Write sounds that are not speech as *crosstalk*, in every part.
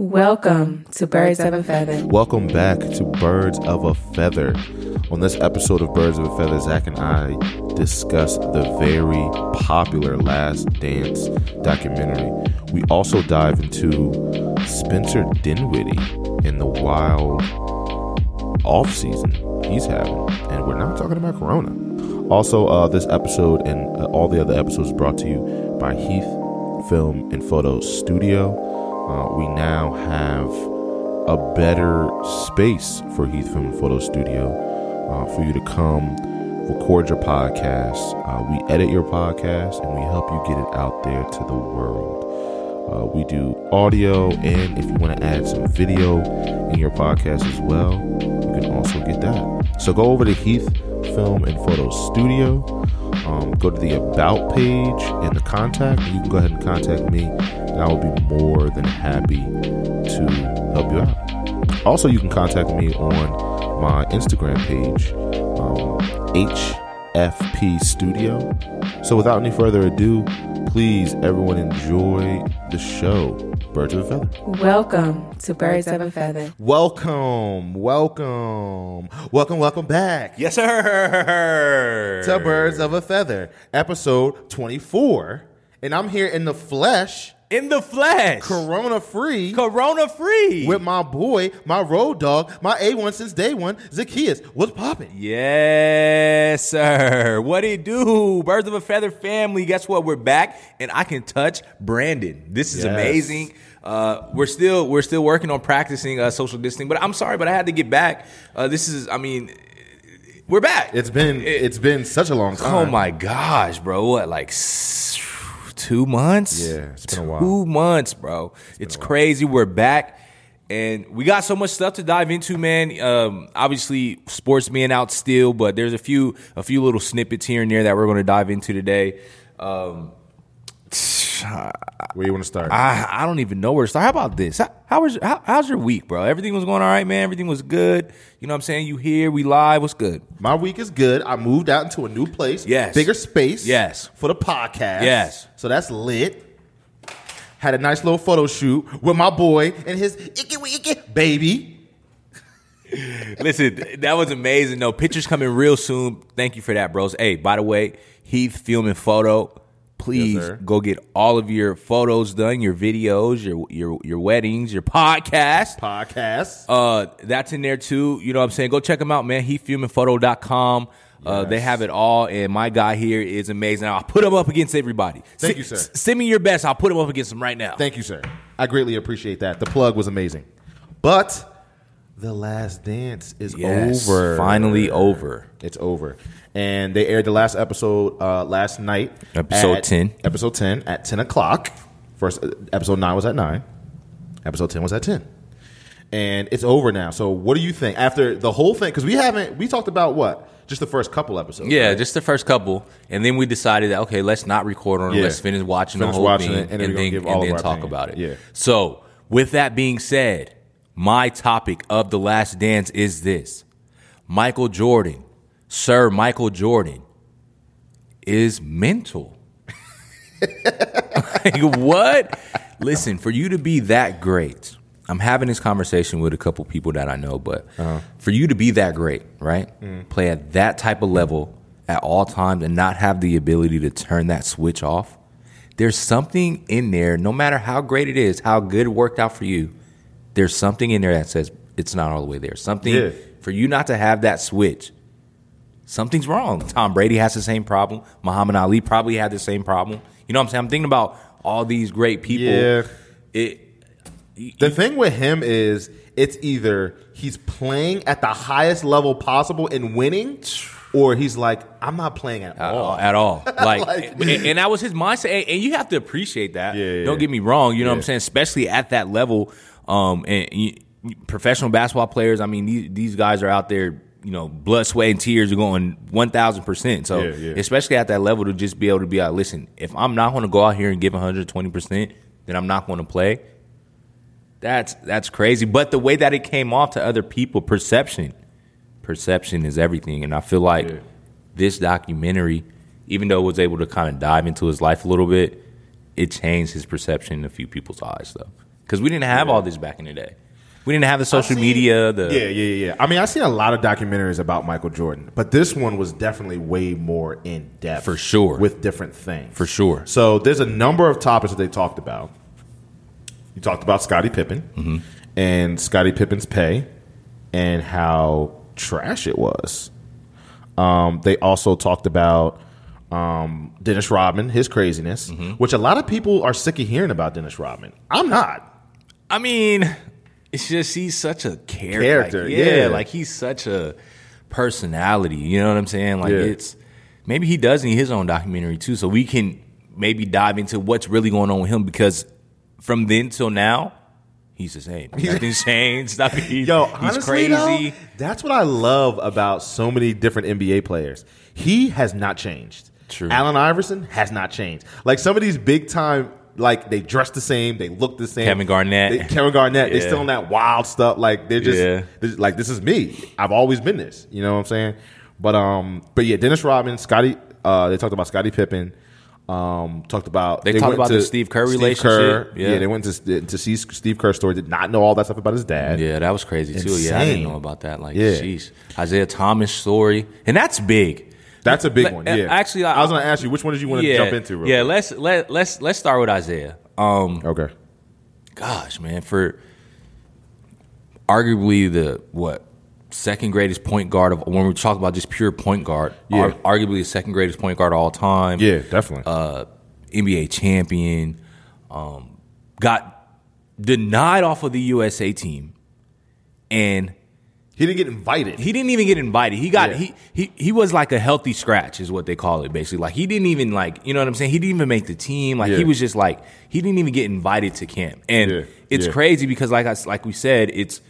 Welcome to Birds of a Feather. Welcome back to Birds of a Feather. On this episode of Birds of a Feather, Zach and I discuss the very popular Last Dance documentary. We also dive into Spencer Dinwiddie in the wild off season he's having, and we're not talking about Corona. Also, uh, this episode and uh, all the other episodes brought to you by Heath Film and Photo Studio. Uh, we now have a better space for Heath Film and Photo Studio uh, for you to come record your podcast. Uh, we edit your podcast and we help you get it out there to the world. Uh, we do audio, and if you want to add some video in your podcast as well, you can also get that. So go over to Heath Film and Photo Studio. Um, go to the About page and the contact, you can go ahead and contact me, and I will be more than happy to help you out. Also, you can contact me on my Instagram page, um, HFP Studio. So, without any further ado, please, everyone, enjoy the show. Birds of a Feather. Welcome to Birds of a Feather. Welcome, welcome, welcome, welcome back Yes, sir. to Birds of a Feather, episode 24. And I'm here in the flesh, In the flesh. corona free, Corona free. with my boy, my road dog, my A1 since day one, Zacchaeus. What's popping? yes, sir. What it do? Birds of a Feather family. Guess what? We're back and I can touch Brandon. This is Yes. amazing. Uh, we're still we're still working on practicing uh, social distancing, but I'm sorry, but I had to get back. Uh, this is, I mean, we're back. It's been it's been such a long time. Oh my gosh, bro! What like two months? Yeah, it's been a while. Two months, bro. It's, crazy. We're back, and we got so much stuff to dive into, man. Um, obviously, sports being out still, but there's a few a few little snippets here and there that we're going to dive into today. Um, Where you want to start? I I don't even know where to start. How about this? How, how was how, how's your week, bro? Everything was going all right, man. Everything was good. You know what I'm saying? You here? We live? What's good? my week is good. I moved out into a new place. Yes. Bigger space. Yes. For the podcast. Yes. So that's lit. Had a nice little photo shoot with my boy and his icky icky baby. *laughs* Listen, that was amazing. No pictures coming real soon. Thank you for that, bros. Hey, by the way, Heath Film and Photo. Please Yes, go get all of your photos done, your videos, your your your weddings, your podcast. Podcast. Uh, that's in there too. You know what I'm saying? Go check them out, man. HeathFilmandPhoto.com. Uh, they have it all, and my guy here is amazing. I'll put him up against everybody. Thank S- you, sir. s- Send me your best. I'll put him up against him right now. Thank you, sir. I greatly appreciate that. The plug was amazing. But the last dance is Yes, over. finally over. It's over. And they aired the last episode uh, last night. Episode at- 10. Episode 10 at 10 o'clock. First, uh, episode 9 was at 9. Episode 10 was at 10. And it's over now. So what do you think? After the whole thing, because we haven't, we talked about what? Just the first couple episodes. Yeah, right? just the first couple, and then we decided that okay, let's not record on it. Yeah. Let's finish watching Finish the whole watching thing, it, and then give all and then talk opinion. about it. Yeah. So, with that being said, my topic of the last dance is this: Michael Jordan, Sir Michael Jordan, is mental. *laughs* like, what? Listen, for you to be that great, I'm having this conversation with a couple people that I know, but uh-huh. for you to be that great, right? Mm. Play at that type of level at all times and not have the ability to turn that switch off, there's something in there, no matter how great it is, how good it worked out for you, there's something in there that says it's not all the way there. Something Yeah. for you not to have that switch something's wrong. Tom Brady has the same problem. Muhammad Ali probably had the same problem. You know what I'm saying? I'm thinking about all these great people. Yeah. It The thing with him is it's either he's playing at the highest level possible and winning, or he's like, I'm not playing at at all. all. At all. *laughs* Like, Like- and, and that was his mindset. And, and you have to appreciate that. Yeah, yeah, Don't get me wrong. You know what I'm saying? Especially at that level. Um, and you, professional basketball players. I mean, these, these guys are out there. You know, blood, sweat, and tears are going one thousand percent. So, Yeah, yeah. especially at that level, to just be able to be like, listen, if I'm not going to go out here and give 120 percent, then I'm not going to play. That's that's crazy. But the way that it came off to other people, perception, perception is everything. And I feel like Yeah. this documentary, even though it was able to kind of dive into his life a little bit, it changed his perception in a few people's eyes, though. because we didn't have all this back in the day. We didn't have the social seen- media. The Yeah, yeah, yeah. I mean, I've seen a lot of documentaries about Michael Jordan, but this one was definitely way more in depth. For sure. With different things. For sure. So there's a number of topics that they talked about. You talked about Scottie Pippen Mm-hmm. and Scottie Pippen's pay and how trash it was. Um, they also talked about um, Dennis Rodman, his craziness, Mm-hmm. which a lot of people are sick of hearing about Dennis Rodman. I'm not. I mean, it's just he's such a character. Character, like, yeah. like he's such a personality. You know what I'm saying? Like Yeah. it's maybe he does need his own documentary too, so we can maybe dive into what's really going on with him because from then till now, he's the same. Nothing's *laughs* changed. Nothing. He's, Yo, he's honestly, crazy. though, that's what I love about so many different NBA players. He has not changed. True. Allen Iverson has not changed. Like some of these big time, like they dress the same, they look the same. Kevin Garnett. They- Kevin Garnett, they're still in that wild stuff. Like they're just Yeah. they're just- like this is me. I've always been this. You know what I'm saying? But um, but yeah, Dennis Rodman, Scottie. Uh, they talked about Scottie Pippen. Um, talked about They talked about to the Steve Kerr Kerr. relationship. Yeah. Yeah. they went to to see Steve Kerr's story. Did not know all that stuff about his dad. Yeah, that was crazy too. Yeah, I didn't know about that. Like, Yeah. jeez, Isiah Thomas story, and that's big. That's a big Let- one. uh, Yeah. actually, I, I- was going to ask you which one did you want to yeah, jump into? Yeah. quick? Let's let let's let's start with Isiah. Um, Okay. gosh, man, for arguably the what second greatest point guard of when we talk about just pure point guard, Yeah. ar- arguably the second greatest point guard of all time. Yeah, definitely. uh, NBA champion, um, got denied off of the USA team, and he didn't get invited. he didn't even get invited. He got Yeah. he he he was like a healthy scratch, is what they call it, basically. Like he didn't even like you know what I'm saying. He didn't even make the team. Like Yeah. he was just like he didn't even get invited to camp, and Yeah. it's crazy because like I like we said, it's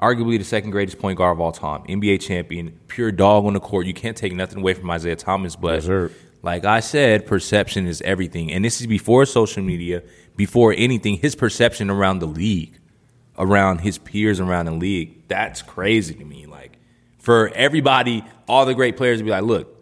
arguably the second greatest point guard of all time, NBA champion, pure dog on the court. You can't take nothing away from Isiah Thomas, but Yes, like I said, perception is everything, and this is before social media, before anything. His perception around the league, around his peers around the league, that's crazy to me. Like for everybody, all the great players to be like, look.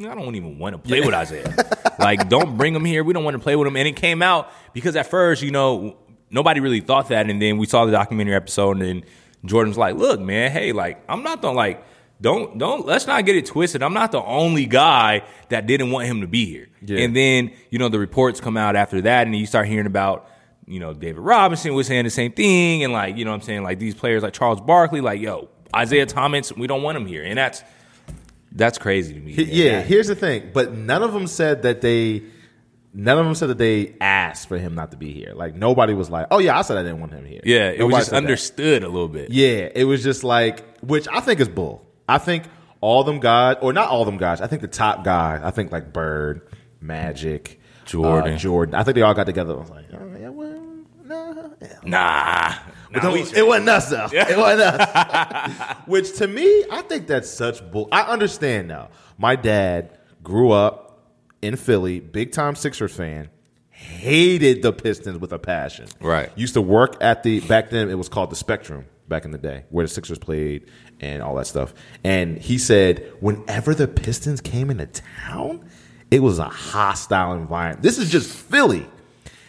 I don't even want to play with Isiah. like, don't bring him here. We don't want to play with him. And it came out because at first, you know, nobody really thought that. And then we saw the documentary episode, and then Jordan's like, "Look, man, hey, like, I'm not the like, don't don't let's not get it twisted. I'm not the only guy that didn't want him to be here." Yeah. And then you know the reports come out after that, and you start hearing about. You know, David Robinson was saying the same thing, and like, you know what I'm saying? Like these players like Charles Barkley, like, yo, Isiah Thomas, we don't want him here. And that's that's crazy to me. He- yeah, That- here's the thing. But none of them said that they. None of them said that they asked for him not to be here. Like nobody was like, "Oh yeah, I said I didn't want him here." Yeah, it Nobody was just said that. understood a little bit. Yeah, it was just like, which I think is bull. I think all them guys, or not all them guys. I think the top guys. I think like Bird, Magic, Jordan. uh, Jordan. I think they all got together. was like, oh, yeah, well, no, yeah. Nah, But nah, don't- it wasn't us though. Yeah. *laughs* It wasn't us. *laughs* Which to me, I think that's such bull. I understand now. My dad grew up in Philly, big time Sixers fan. Hated the Pistons with a passion. Right. Used to work at the back then. It was called the Spectrum back in the day, where the Sixers played and all that stuff. And he said, whenever the Pistons came into town, it was a hostile environment. This is just Philly.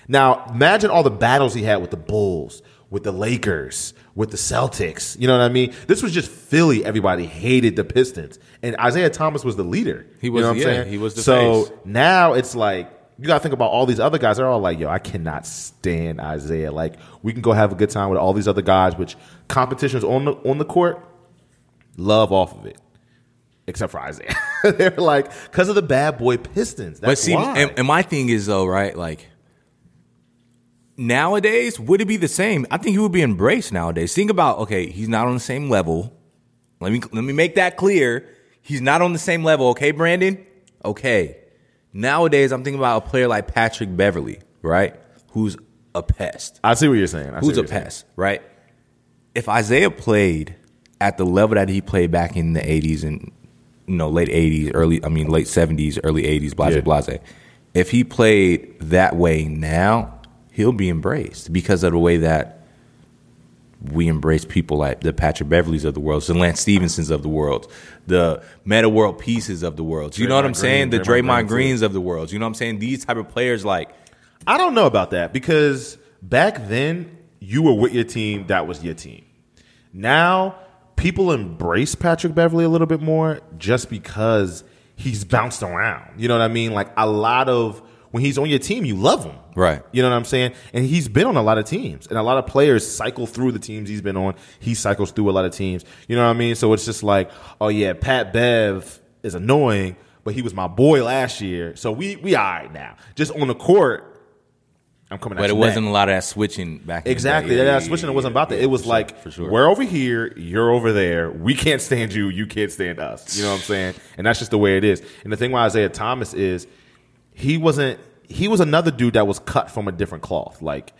Now, imagine all the battles he had with the Bulls, with the Lakers, with the Celtics. You know what I mean? This was just Philly. Everybody hated the Pistons. And Isiah Thomas was the leader. He You was- know what I'm yeah, saying? he was the So face. now it's like, you got to think about all these other guys. They're all like, yo, I cannot stand Isiah. Like, we can go have a good time with all these other guys, which competitions on the, on the court, love off of it. Except for Isiah. *laughs* They're like, because of the bad boy Pistons. That's But see, why. and, and my thing is though, right? Like nowadays, would it be the same? I think he would be embraced nowadays. Think about okay, he's not on the same level. Let me let me make that clear. He's not on the same level. Okay, Brandon. Okay. Nowadays, I'm thinking about a player like Patrick Beverley, right? Who's a pest. I see what you're saying. I see Who's a you're saying. pest, right? If Isiah played at the level that he played back in the '80s and you know late '80s, early I mean late '70s, early '80s, blase Yeah. blase. If he played that way now, he'll be embraced because of the way that we embrace people like the Patrick Beverleys of the world, the Lance Stephensons of the world, the Metta World Peaces of the world. You know what I'm saying? Green, the Draymond Draymond. Greens of the world. You know what I'm saying? These type of players like I don't know about that because back then you were with your team, that was your team. Now people embrace Patrick Beverley a little bit more just because he's bounced around. You know what I mean? Like a lot of when he's on your team, you love him. Right. You know what I'm saying? And he's been on a lot of teams. And a lot of players cycle through the teams he's been on. He cycles through a lot of teams. You know what I mean? So it's just like, oh yeah, Pat Bev is annoying, but he was my boy last year. So we we all right now. Just on the court, I'm coming But it wasn't a lot of that switching back. Exactly. day. Yeah, Yeah, that switching it wasn't about that. It was like sure, for sure. we're over here, you're over there. We can't stand you, you can't stand us. You know what I'm saying? And that's just the way it is. And the thing with Isiah Thomas is he wasn't he was another dude that was cut from a different cloth. Like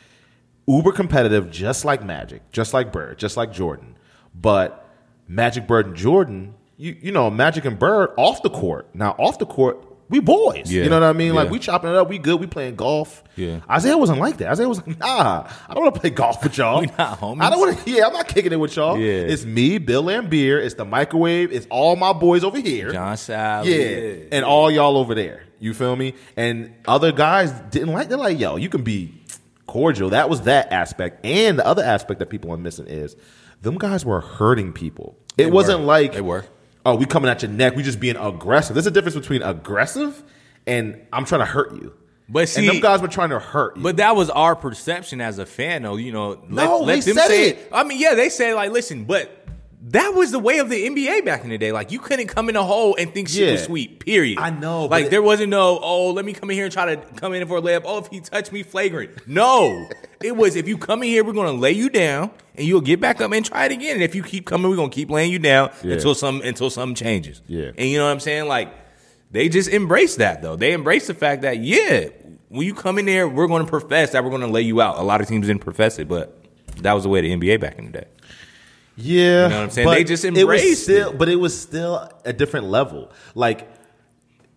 uber competitive, just like Magic, just like Bird, just like Jordan. But Magic, Bird, and Jordan, you you know, Magic and Bird off the court. Now off the court, we boys. Yeah. You know what I mean? Like we chopping it up, we good, we playing golf. Yeah. Isiah wasn't like that. Isiah was like, nah, I don't want to play golf with y'all. *laughs* We not homies. I don't want to. Yeah, I'm not kicking it with y'all. Yeah. It's me, Bill Laimbeer. It's the microwave. It's all my boys over here. John Sal. Yeah, and all y'all over there. You feel me? And other guys didn't like. They're like, yo, you can be cordial. That was that aspect. And the other aspect that people are missing is them guys were hurting people. It They wasn't were. like They were. Oh, we coming at your neck. We just being aggressive. There's a difference between aggressive and I'm trying to hurt you. But and see- them guys were trying to hurt you. But that was our perception as a fan, though. You know, let, No, let they them said say it. I mean, yeah, they say like, listen, but that was the way of the NBA back in the day. Like, you couldn't come in a hole and think shit was sweet. Period. I know, Like, it- there wasn't no, oh, let me come in here and try to come in for a layup. Oh, if he touched me, flagrant. No, *laughs* it was if you come in here, we're gonna lay you down and you'll get back up and try it again. And if you keep coming, we're gonna keep laying you down Yeah. until some until something changes. Yeah. and you know what I'm saying? Like, they just embrace that though. They embrace the fact that yeah, when you come in there, we're going to profess that we're going to lay you out. A lot of teams didn't profess it, but that was the way of the NBA back in the day. Yeah, You know what I'm saying? but They just it was still, it. but it was still a different level. Like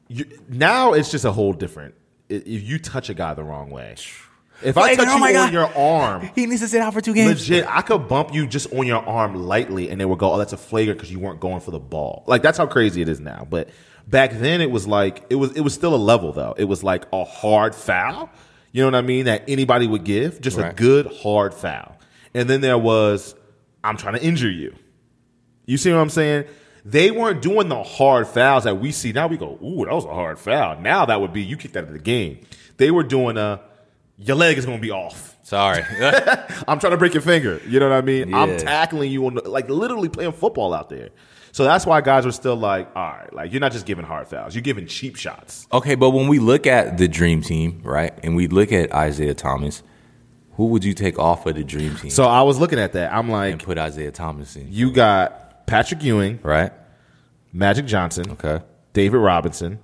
you, now, it's just a whole different. If you touch a guy the wrong way, *sighs* if I touch oh you on God. your arm, *laughs* He needs to sit out for two games. legit, I could bump you just on your arm lightly, and they would go, "Oh, that's a flagrant because you weren't going for the ball." Like that's how crazy it is now. But back then, it was like it was. It was still a level though. It was like a hard foul. You know what I mean? That anybody would give, just a good hard foul. And then there was, "I'm trying to injure you." You see what I'm saying? They weren't doing the hard fouls that we see now. We go, ooh, that was a hard foul. Now that would be you kicked out of the game. They were doing a your leg is going to be off. Sorry. *laughs* I'm trying to break your finger. You know what I mean? I'm tackling you on the, like literally playing football out there. So that's why guys are still like, all right, like you're not just giving hard fouls, you're giving cheap shots. okay, but when we look at the dream team, right, and we look at Isiah Thomas, who would you take off of the dream team So I was looking at that. I'm and like, put Isiah Thomas in? you got Patrick Ewing, Right. Magic Johnson, Okay. David Robinson,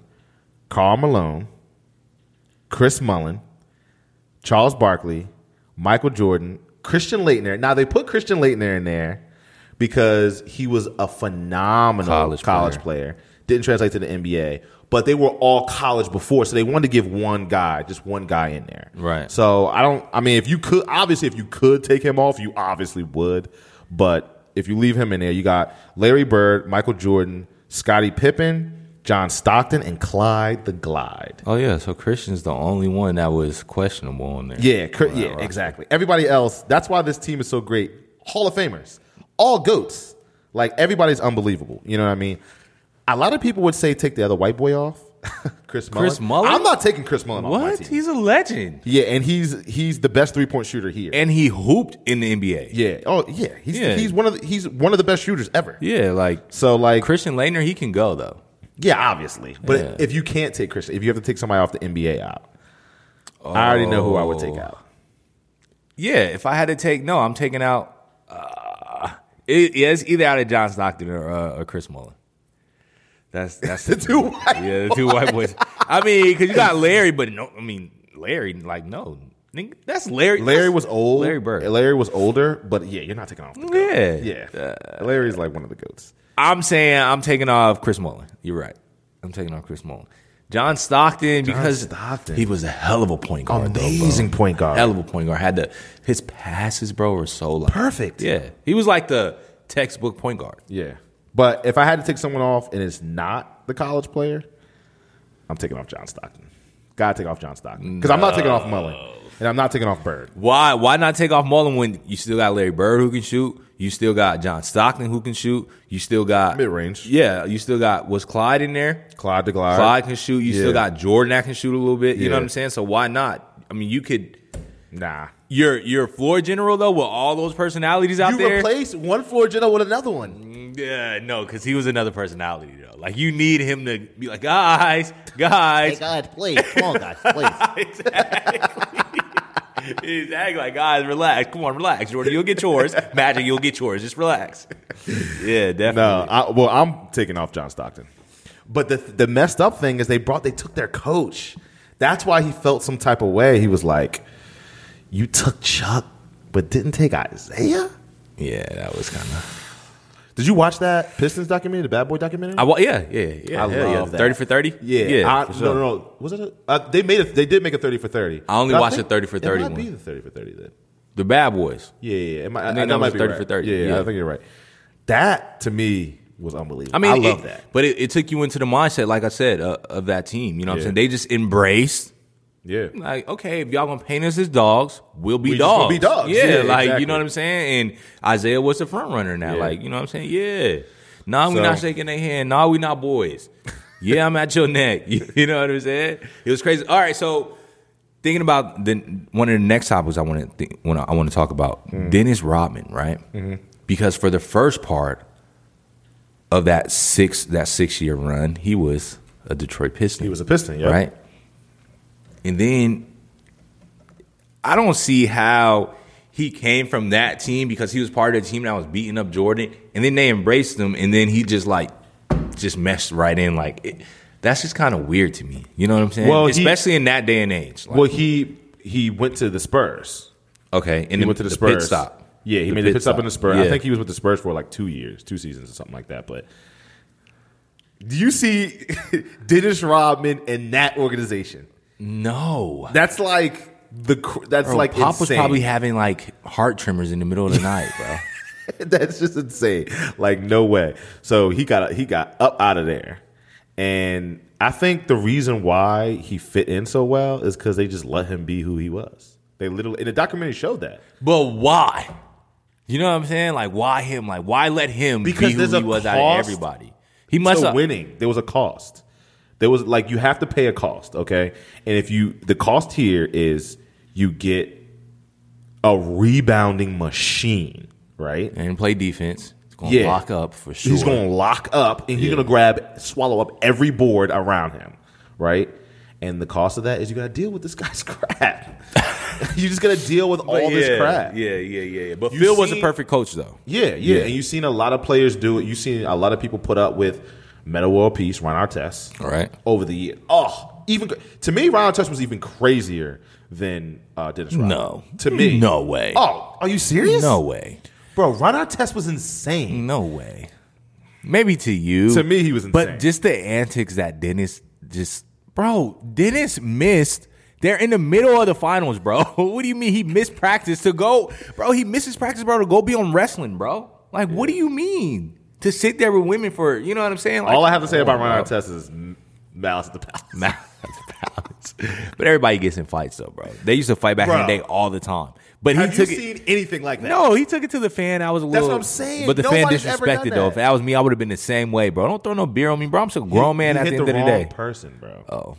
Karl Malone, Chris Mullin, Charles Barkley, Michael Jordan, Christian Laettner. Now they put Christian Laettner in there because he was a phenomenal college, College player. Didn't translate to the NBA, but they were all college before, so they wanted to give one guy, just one guy in there. Right. So I don't. I mean, if you could, obviously, if you could take him off, you obviously would. But if you leave him in there, you got Larry Bird, Michael Jordan, Scottie Pippen, John Stockton, and Clyde the Glide. Oh yeah, so Christian's the only one that was questionable on there. Yeah, cr- yeah, exactly. Everybody else. That's why this team is so great. Hall of Famers, all goats. Like everybody's unbelievable. You know what I mean? A lot of people would say take the other white boy off, *laughs* Chris Mullin. Chris Mullin? I'm not taking Chris Mullin off my What? He's a legend, yeah, and he's he's the best three point shooter here. and he hooped in the NBA. yeah. Oh yeah. He's Yeah. he's one of the, he's one of the best shooters ever. Yeah, like So like Christian Laettner, he can go though. yeah, obviously. But Yeah. if you can't take Christian, if you have to take somebody off the NBA out, I already know who I would take Oh. out. Yeah, if I had to take, no, I'm taking out. Uh, it, yeah, it's either out of John Stockton or, uh, or Chris Mullin. That's *laughs* that's The two white yeah, the two white boys. I mean, because you got Larry, but no, I mean Larry, like no, nigga, that's Larry. Larry that's was old. Larry Bird. Larry was older, but yeah, you're not taking off. Yeah, Yeah. Uh, Larry's like one of the goats. I'm saying I'm taking off Chris Mullin. You're right. I'm taking off Chris Mullin. John Stockton because Stockton. he was a hell of a point guard. though. Amazing point guard. Hell of a point guard. Had the his passes, bro, were so like Perfect. Yeah, he was like the textbook point guard. Yeah. But if I had to take someone off and it's not the college player, I'm taking off John Stockton. Gotta take off John Stockton. Because I'm not taking off Mullin. and I'm not taking off Bird. Why why not take off Mullin when you still got Larry Bird who can shoot? You still got John Stockton who can shoot. You still got Mid-range. Yeah, you still got was Clyde in there? Clyde to Glide. Clyde can shoot. You Yeah. still got Jordan that can shoot a little bit. You know Yeah. what I'm saying? So why not? I mean, you could. Nah. You're you're floor general though with all those personalities out You there. replace one floor general with another one. Yeah, no, because he was another personality though. Like you need him to be like, guys, guys, guys, please. Come on, guys, please. *laughs* *laughs* exactly. Like guys, relax. Come on, relax. Jordan, you'll get yours. Magic, you'll get yours. Just relax. Yeah, definitely. No, I, well, I'm taking off John Stockton. But the the messed up thing is they brought they took their coach. That's why he felt some type of way. He was like, "You took Chuck, but didn't take Isiah." Yeah, that was kind of. Did you watch that Pistons documentary, the Bad Boy documentary? I wa- yeah, yeah, yeah. I hell yeah. love that. Thirty for thirty. yeah, yeah. I, for no, sure. no, no. Was it? A, uh, they made it. They did make a thirty for thirty. I only But watched think the 30 for 30 It might one. be the thirty for thirty then. The Bad Boys. Yeah, yeah. yeah. It might, I I, think that that might was be 30 right. for 30, Yeah, yeah, yeah. I think you're right. That to me was unbelievable. I mean, I love it- that. But it, it took you into the mindset, like I said, uh, of that team. You know what Yeah. I'm saying? They just embraced, Yeah, like, okay, if y'all gonna paint us as dogs, we'll be We dogs. gonna be dogs. Yeah, Yeah, like exactly. you know what I'm saying. And Isiah was the front runner now. Yeah. Like you know what I'm saying? Yeah. Nah, we So- not shaking their hand. Nah, we not boys. yeah, I'm at your neck. *laughs* You know what I'm saying? It was crazy. All right, so thinking about the one of the next topics I want to think, when I want to talk about Mm. Dennis Rodman, right? Because for the first part of that six that six year run, he was a Detroit Piston. he was a Piston. Yeah, right, and then I don't see how he came from that team because he was part of the team that was beating up Jordan, and then they embraced him, and then he just like just meshed right in. Like it, that's just kind of weird to me. You know what I'm saying? Well, he- especially in that day and age. Like, Well, he he went to the Spurs. okay, and He went to the, Spurs. pit stop. Yeah, he The made a pit stop in the Spurs. I think he was with the Spurs for like two years, two seasons or something like that. But *laughs* do you see *laughs* Dennis Rodman in that organization? No. That's like the cr- that's Bro, like Pop was probably having like heart tremors in the middle of the night, bro. *laughs* That's just insane. Like no way. So he got he got up out of there, and I think the reason why he fit in so well is because they just let him be who he was. They literally, and the documentary showed that. But why? You know what I'm saying? Like why him? Like why let him Because be who he was out of everybody? He must have winning. There was a cost. There was like you have to pay a cost, okay? And if you the cost here is you get a rebounding machine, right? and play defense. He's gonna Yeah. lock up for sure. He's going to lock up and he's Yeah. going to grab, swallow up every board around him, right? And the cost of that is you got to deal with this guy's *laughs* crap. you just got to deal with all yeah, this crap. Yeah, yeah, yeah, yeah. But You Phil was a perfect coach though. Yeah, yeah. And you've seen a lot of players do it. You've seen a lot of people put up with Metta World Peace, Ron Artest, All right. over the year. Oh, even to me, Ron Artest was even crazier than uh, Dennis Rodman. No. to me, No way. Oh, are you serious? No way. bro. Ron Artest was insane. No way. Maybe to you. To me, he was insane. But just the antics that Dennis just bro, Dennis missed. They're in the middle of the finals, bro. *laughs* what do you mean he missed practice to go? Bro, he misses practice, bro, to go be on wrestling, bro. Like, what do you mean? To sit there with women for you know what I'm saying? Like, All I have to say about come on, Ron. Artest is malice at the palace. *laughs* That's balance. But everybody gets in fights though, bro. They used to fight back in the day all the time. But he Have you took it. seen anything like that? No, he took it to the fan. I was a little. That's what I'm saying. But the fan Nobody's done disrespected though. If that was me, I would have been the same way, bro. Don't throw no beer on me, bro. I'm still a grown man He at the end of the day. person, bro. Oh.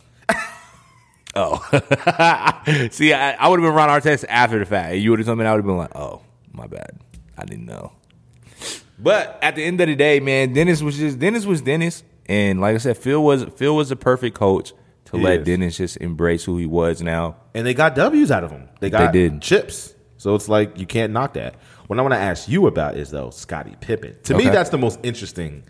Oh. *laughs* See, I, I would have been Ron Artest after the fact. You would have told me, I would have been like, oh, my bad. I didn't know. But at the end of the day, man, Dennis was just Dennis was Dennis, and like I said, Phil was Phil was a perfect coach to He let is. Dennis just embrace who he was now. and they got W's out of him. They got did. chips. So it's like you can't knock that. What I want to ask you about is though Scottie Pippen. To me, that's the most interesting.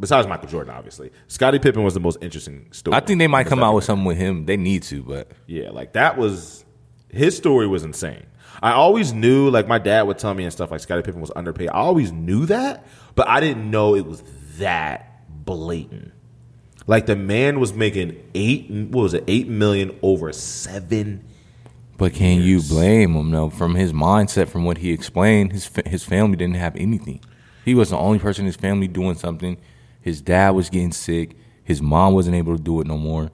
Besides Michael Jordan, obviously, Scottie Pippen was the most interesting story. I think they might come out with something with him. They need to, but Yeah, like that was his story was insane. I always knew, like my dad would tell me and stuff, like Scottie Pippen was underpaid. I always knew that, but I didn't know it was that blatant. Like the man was making eight, what was it, eight million over seven. But can you blame him though? From his mindset, from what he explained, his his family didn't have anything. He was the only person in his family doing something. His dad was getting sick. His mom wasn't able to do it no more.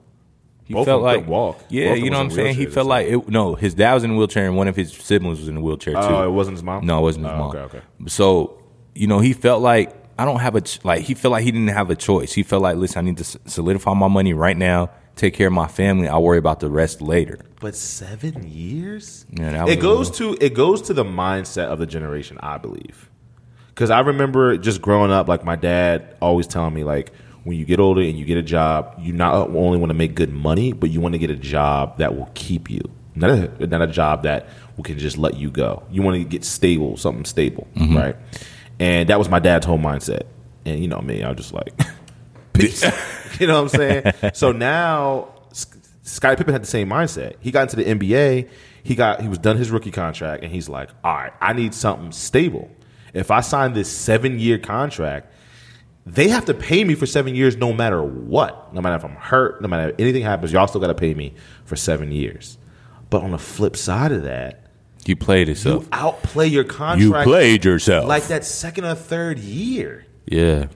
He Both felt of them like walk. Yeah, Both you know what I'm saying. He felt like it, no, his dad was in a wheelchair and one of his siblings was in a wheelchair too. Oh, it wasn't his mom. No, it wasn't his Oh, mom. Okay, okay. So you know, he felt like I don't have a ch- like. He felt like he didn't have a choice. He felt like, listen, I need to solidify my money right now, take care of my family. I'll worry about the rest later. But seven years? Yeah, that it was goes a to it goes to the mindset of the generation, I believe. Because I remember just growing up, like my dad always telling me, like when you get older and you get a job, you not only want to make good money, but you want to get a job that will keep you, not a, not a job that will can just let you go. You want to get stable, something stable, mm-hmm. right? And that was my dad's whole mindset. And you know me, I was just like, *laughs* peace. *laughs* you know what I'm saying? so now S- Scottie Pippen had the same mindset. He got into the NBA. He got he was done his rookie contract, and he's like, all right, I need something stable. If I sign this seven year contract, they have to pay me for seven years no matter what. No matter if I'm hurt, no matter if anything happens, y'all still got to pay me for seven years. But on the flip side of that, You played you yourself. outplay your contract. You played yourself. like that second or third year. yeah.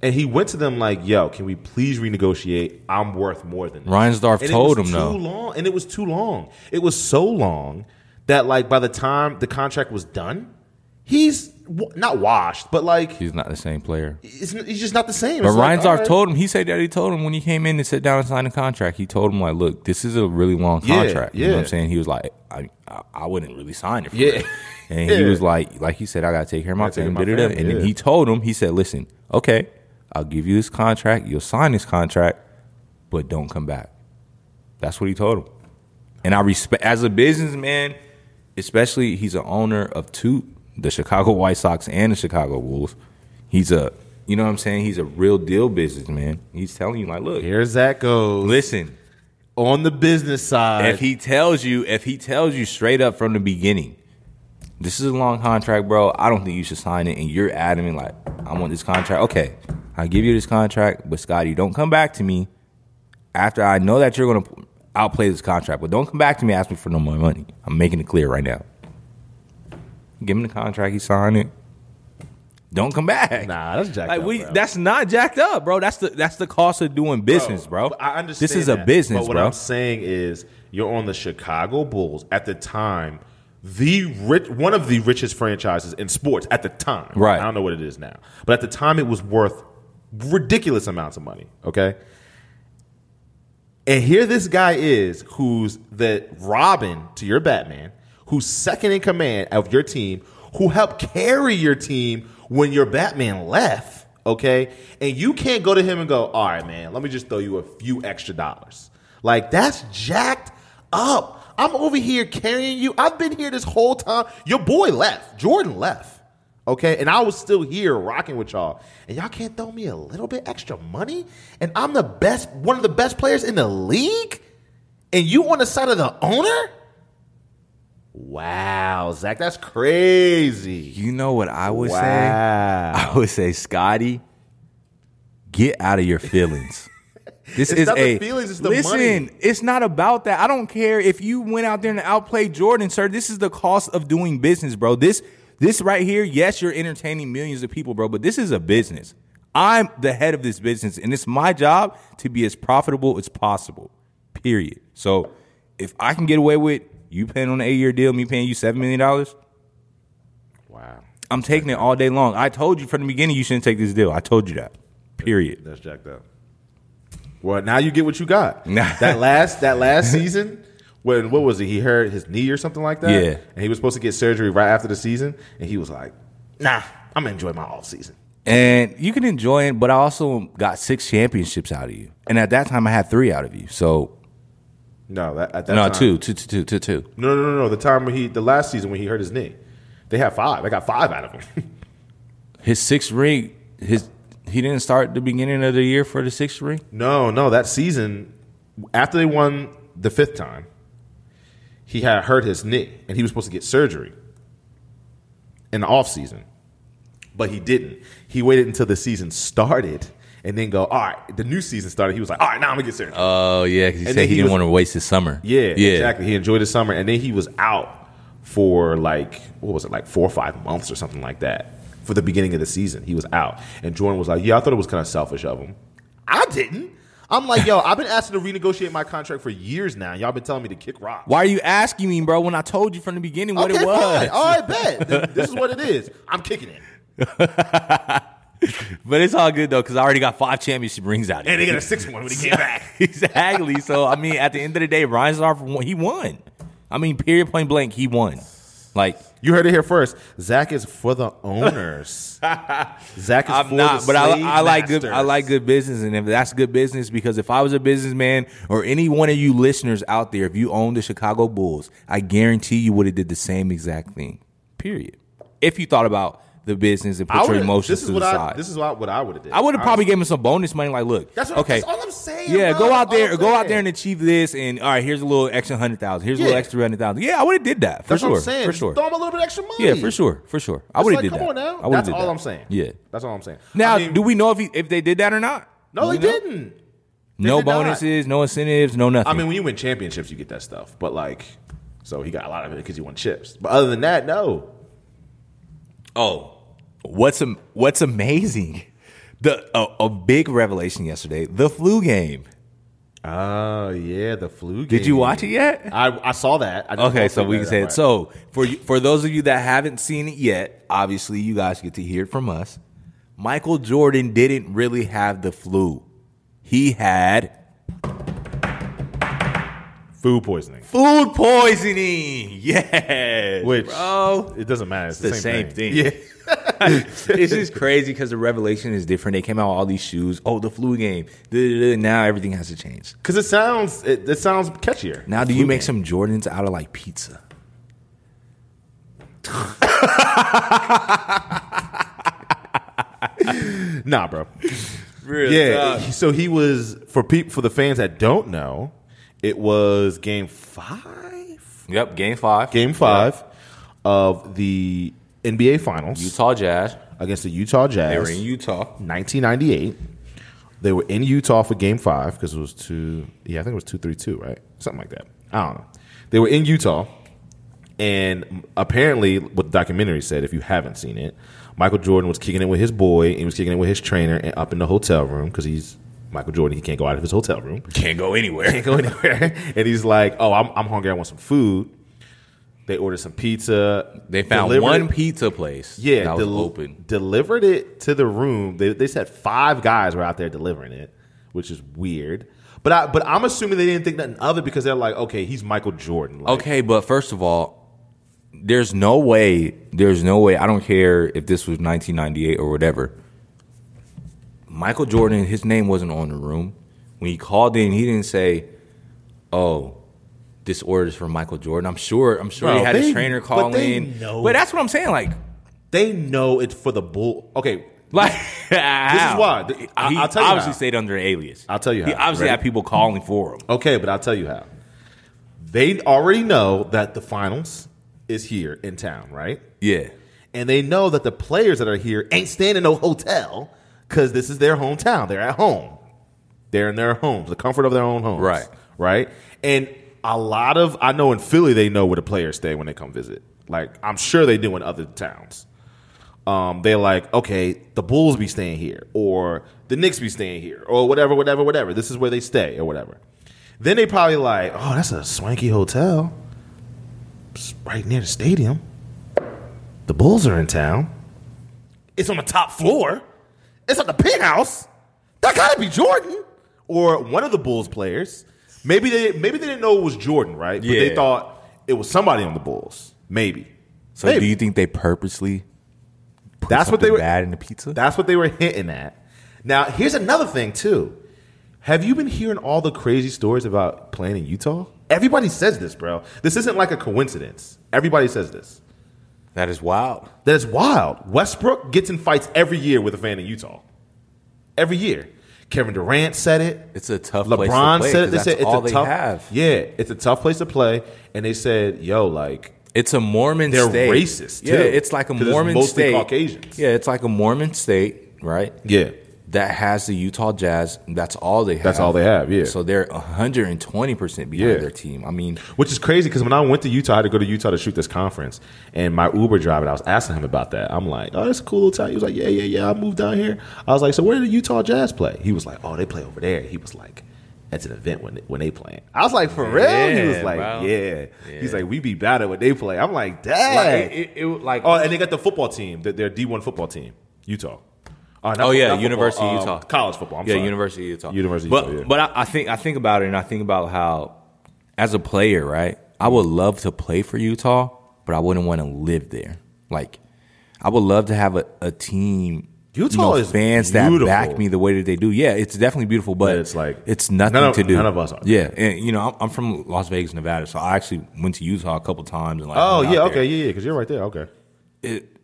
And he went to them like, "Yo, can we please renegotiate? I'm worth more than this." Reinsdorf And told him too no. long, and it was too long. It was so long that like by the time the contract was done, he's not washed, but like He's not the same player. it's, he's just not the same. But It's like, Reinsdorf told him. He said that he told him when he came in to sit down and sign a contract. He told him like, "Look, this is a really long Yeah, contract." You know what yeah. I'm saying? He was like, "I, I, I wouldn't really sign it." For Yeah. real." *laughs* And he was like, "Like he said, I got to take care of my Gotta take care of family." my family, And then he told him, he said, "Listen, okay, I'll give you this contract. You'll sign this contract, but don't come back." That's what he told him. And I respect as a businessman, especially he's an owner of two, the Chicago White Sox and the Chicago Bulls. He's a, you know what I'm saying? He's a real deal businessman. He's telling you like, look, here's that goes. listen. on the business side. If he tells you, if he tells you straight up from the beginning, this is a long contract, bro. I don't think you should sign it. And you're adamant like, I want this contract. Okay, I give you this contract, but Scottie, don't come back to me after I know that you're gonna outplay this contract. But don't come back to me ask me for no more money. I'm making it clear right now. Give him the contract. He signed it. Don't come back. Nah, that's jacked like up, we. bro. That's not jacked up, bro. That's the that's the cost of doing business, bro. But I understand. This is a business, But what bro. I'm saying is, you're on the Chicago Bulls at the time, the rich, one of the richest franchises in sports at the time. Right. I don't know what it is now, but at the time, it was worth ridiculous amounts of money. Okay. And here this guy is, who's the Robin to your Batman, who's second in command of your team, who helped carry your team when your Batman left. Okay, and you can't go to him and go, "All right, man, let me just throw you a few extra dollars." Like that's jacked up. I'm over here carrying you. I've been here this whole time. Your boy left. Jordan left. Okay, and I was still here rocking with y'all, and y'all can't throw me a little bit extra money, and I'm the best, one of the best players in the league, and you on the side of the owner? Wow, Zach, that's crazy. You know what I would say? I would say, Scottie, get out of your feelings. *laughs* This It's is not the a feelings, it's the listen. money. It's not about that. I don't care if you went out there and outplayed Jordan, sir. This is the cost of doing business, bro. This this right here. Yes, you're entertaining millions of people, bro, but this is a business. I'm the head of this business, and it's my job to be as profitable as possible. Period. So if I can get away with you paying on an eight year deal, me paying you seven million dollars, Wow, I'm taking it all day long. I told you from the beginning you shouldn't take this deal. I told you that. Period. that's jacked up. Well, now you get what you got. *laughs* That last that last season, when what was it? He hurt his knee or something like that. Yeah. and he was supposed to get surgery right after the season, and he was like, "Nah, I'm gonna enjoy my off season." And you can enjoy it, but I also got six championships out of you. And at that time, I had three out of you. So No, that, at that no, time, two, two, two, two, two, two. No, no, no, no. The time when he, the last season when he hurt his knee, they had five. I got five out of him. *laughs* His sixth ring, his he didn't start the beginning of the year for the sixth ring. no, no. That season, after they won the fifth time, he had hurt his knee, and he was supposed to get surgery in the off season, but he didn't. He waited until the season started, and then go. All right, the new season started. He was like, all right, now I'm gonna get surgery. Oh yeah, because he And said he, he didn't was- want to waste his summer. Yeah, yeah, exactly. He enjoyed his summer, and then he was out for like what was it, like four or five months or something like that. For the beginning of the season, he was out, and Jordan was like, "Yeah, I thought it was kind of selfish of him. I didn't. I'm like, yo, I've been asking to renegotiate my contract for years now. Y'all been telling me to kick rock. Why are you asking me, bro? When I told you from the beginning what okay, it was. fine. All right, bet. This is what it is. I'm kicking it. *laughs* *laughs* But it's all good though, because I already got five championship rings out. of And it. they got a sixth one when he came back. *laughs* exactly. So I mean, at the end of the day, Reinsdorf won- he won. I mean, period, point blank, he won. Like You heard it here first. Zach is for the owners. *laughs* Zach is I'm for not, the but I, slave I like good. I like good business, and if that's good business, because if I was a businessman or any one of you listeners out there, if you owned the Chicago Bulls, I guarantee you would have did the same exact thing. Period. If you thought about the business and I put your emotions This is to what the I. side, This is what, what I would have did. I would have probably given him some bonus money. Like, look, That's what, okay, That's all I'm saying. yeah, bro. go out there, go out there and achieve this, and all right, here's a little extra hundred thousand. Here's a little extra hundred thousand. Yeah, I would have did that for That's sure. what I'm saying. For Just sure. Throw him a little bit extra money. Yeah, for sure, for sure. I would have like, did come that. on now. I That's all that. I'm saying. Yeah. That's all I'm saying. Now, I mean, do we know if he, if they did that or not? No, they know? didn't. No did not. bonuses, no incentives, no nothing. I mean, when you win championships, you get that stuff. But like, so he got a lot of it because he won chips. But other than that, no. oh, what's am- what's amazing? The a, a big revelation yesterday. The flu game. Oh yeah, the flu. Game. Did you watch it yet? I, I saw that. I Okay, so we can say it. So for you, for those of you that haven't seen it yet, obviously you guys get to hear it from us. Michael Jordan didn't really have the flu. He had food poisoning. food poisoning. Yes, Which bro. it doesn't matter. It's the the, same thing. thing. Yeah. *laughs* it's just crazy because the revelation is different. They came out with all these shoes. Oh, the flu game. Now everything has to change. Because it sounds it, it sounds catchier. Now, do Flu you make game. some Jordans out of like pizza? *laughs* Nah, bro. Really? Yeah. So he was for people for the fans that don't know, it was game five. Yep. Game five. Game five of the NBA Finals Utah Jazz. against the Utah Jazz. They were in Utah. 1998. They were in Utah for game five because it was two, yeah, I think it was two three two, 2, right? Something like that. I don't know. They were in Utah, and apparently, what the documentary said, if you haven't seen it, Michael Jordan was kicking it with his boy, and he was kicking it with his trainer and up in the hotel room because he's Michael Jordan. He can't go out of his hotel room Can't go anywhere. can't go anywhere. *laughs* and he's like, "Oh, I'm, I'm hungry. I want some food." They ordered some pizza. They found one it- pizza place. Yeah, that was del- open. Delivered it to the room. They, they said five guys were out there delivering it, which is weird. But I, but I'm assuming they didn't think nothing of it because they're like, okay, he's Michael Jordan. Like, Okay, but first of all, there's no way. There's no way. I don't care if this was 1998 or whatever. Michael Jordan, his name wasn't on the room when he called in. He didn't say, "Oh, this order is for Michael Jordan." I'm sure. I'm sure Bro, he had they- his trainer but call they in. know. But that's what I'm saying. Like, they know it's for the bull. Okay, like *laughs* this is why. I, he will tell you obviously how. stayed under an alias. I'll tell you how. He obviously Ready? had people calling for him. Okay, but I'll tell you how. They already know that the finals is here in town, right? Yeah. and they know that the players that are here ain't staying in no hotel because this is their hometown. They're at home. They're in their homes, the comfort of their own homes. Right. Right. And a lot of I know in Philly they know where the players stay when they come visit. Like I'm sure they do in other towns. Um, they're like, okay, the Bulls be staying here, or the Knicks be staying here, or whatever, whatever, whatever. This is where they stay, or whatever. Then they probably like, oh, that's a swanky hotel. It's right near the stadium. The Bulls are in town. It's on the top floor. It's on the penthouse. That gotta be Jordan or one of the Bulls players. Maybe they maybe they didn't know it was Jordan, right? But they thought it was somebody on the Bulls. Maybe. So Maybe. do you think they purposely? put That's what they were bad in the pizza. That's what they were hinting at. Now, here's another thing too. Have you been hearing all the crazy stories about playing in Utah? Everybody says this, bro. This isn't like a coincidence. Everybody says this. That is wild. That is wild. Westbrook gets in fights every year with a fan in Utah. Every year. Kevin Durant said it. It's a tough place to LeBron play, said it. They said it's a tough. have. Yeah, it's a tough place to play. And they said, "Yo, like It's a Mormon They're state. racist, Yeah, too, it's like a Mormon mostly state. Caucasians. Yeah, it's like a Mormon state, right? Yeah. That has the Utah Jazz. That's all they have. That's all they have, yeah. So they're 120 percent behind Yeah. their team. I mean, Which is crazy because when I went to Utah, I had to go to Utah to shoot this conference. And my Uber driver, I was asking him about that. I'm like, oh, that's a cool little town. He was like, yeah, yeah, yeah. I moved down here. I was like, so where do the Utah Jazz play? He was like, oh, they play over there. He was like, that's an event when when they playing. I was like, for real? He was like, bro. yeah. He's like, we be better when they play. I'm like, like, dang. it, it, it- like oh, and they got the football team. Their D1 football team, Utah. Uh, Oh yeah, football, University of um, Utah, college football. I'm yeah, sorry. University of Utah, University But Utah, yeah. but I, I think I think about it, and I think about how, as a player, right, I would love to play for Utah, but I wouldn't want to live there. Like, I would love to have a, a team. Utah you know, is fans beautiful. that back me the way that they do. Yeah, it's definitely beautiful, but, But it's like- it's nothing of- to do. none of us are. Yeah, and you know, I'm, I'm from Las Vegas, Nevada, so I actually went to Utah a couple times. And like, Oh yeah, okay, there. yeah, yeah, because you're right there. Okay, It,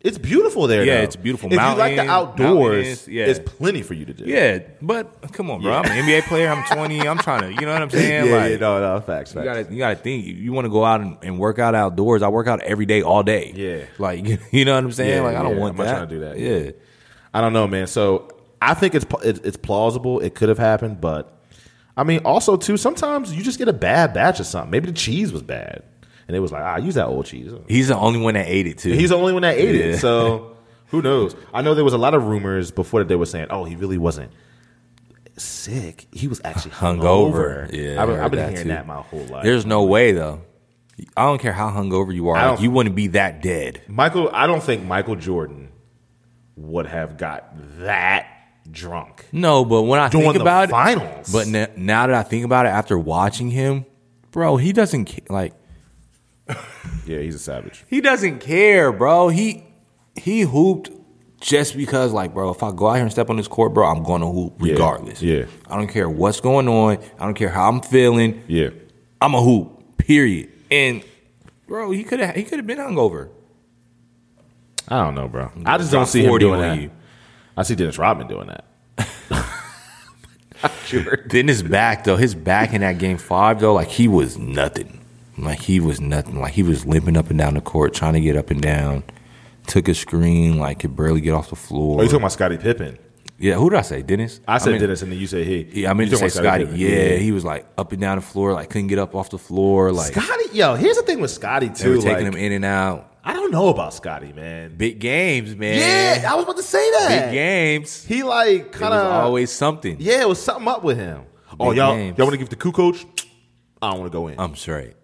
it's beautiful there. Yeah, though. it's beautiful. If you like the outdoors, yeah. it's plenty for you to do. yeah, but come on, bro. I'm an NBA player. I'm 20. I'm trying to, you know what I'm saying? *laughs* yeah, like, no, no, facts, You facts. gotta, you gotta think. You, you want to go out and, and work out outdoors. I work out every day, all day. Yeah. like *laughs* you know what I'm saying. Yeah, like I don't yeah, want I'm that. trying to do that. Yeah, I don't know, man. So I think it's it's plausible. It could have happened, but I mean, also too, sometimes you just get a bad batch of something. Maybe the cheese was bad, and it was like, ah, use that old cheese. he's the only one that ate it too. He's the only one that ate Yeah. it. So who knows? I know there was a lot of rumors before that they were saying, oh, he really wasn't sick. He was actually hungover. hungover. Yeah, I've, I've been that, hearing too. that my whole life. There's no way though. I don't care how hungover you are. Like, you wouldn't be that dead. Michael, I don't think Michael Jordan would have got that drunk No, but when I think about finals. it, but now that I think about it, after watching him, bro, he doesn't like. *laughs* yeah, he's a savage. He doesn't care, bro. He he hooped just because, like, bro, if I go out here and step on this court, bro, I'm going to hoop regardless. yeah. I don't care what's going on. I don't care how I'm feeling. Yeah, I'm a hoop. Period. And bro, he could have he could have been hungover. I don't know, bro. I just don't see him doing that. you. I see Dennis Rodman doing that. *laughs* sure. Then his back though, his back in that game five though, like he was nothing. Like he was nothing. Like he was limping up and down the court, trying to get up and down. Took a screen, like could barely get off the floor. Oh, you talking about Scottie Pippen? yeah, who did I say? Dennis? I said mean- Dennis, and then you said he. Yeah, I meant You to say Scottie. Pippen. Yeah, he was like up and down the floor, like couldn't get up off the floor. Like Scottie, yo, here's the thing with Scottie they were too. taking Like, him in and out. I don't know about Scottie, man. Big games, man. Yeah, I was about to say that. big games. He like kind of always something. Yeah, it was something up with him. oh, y'all, games. y'all want to give the coup coach? I don't want to go in. I'm straight.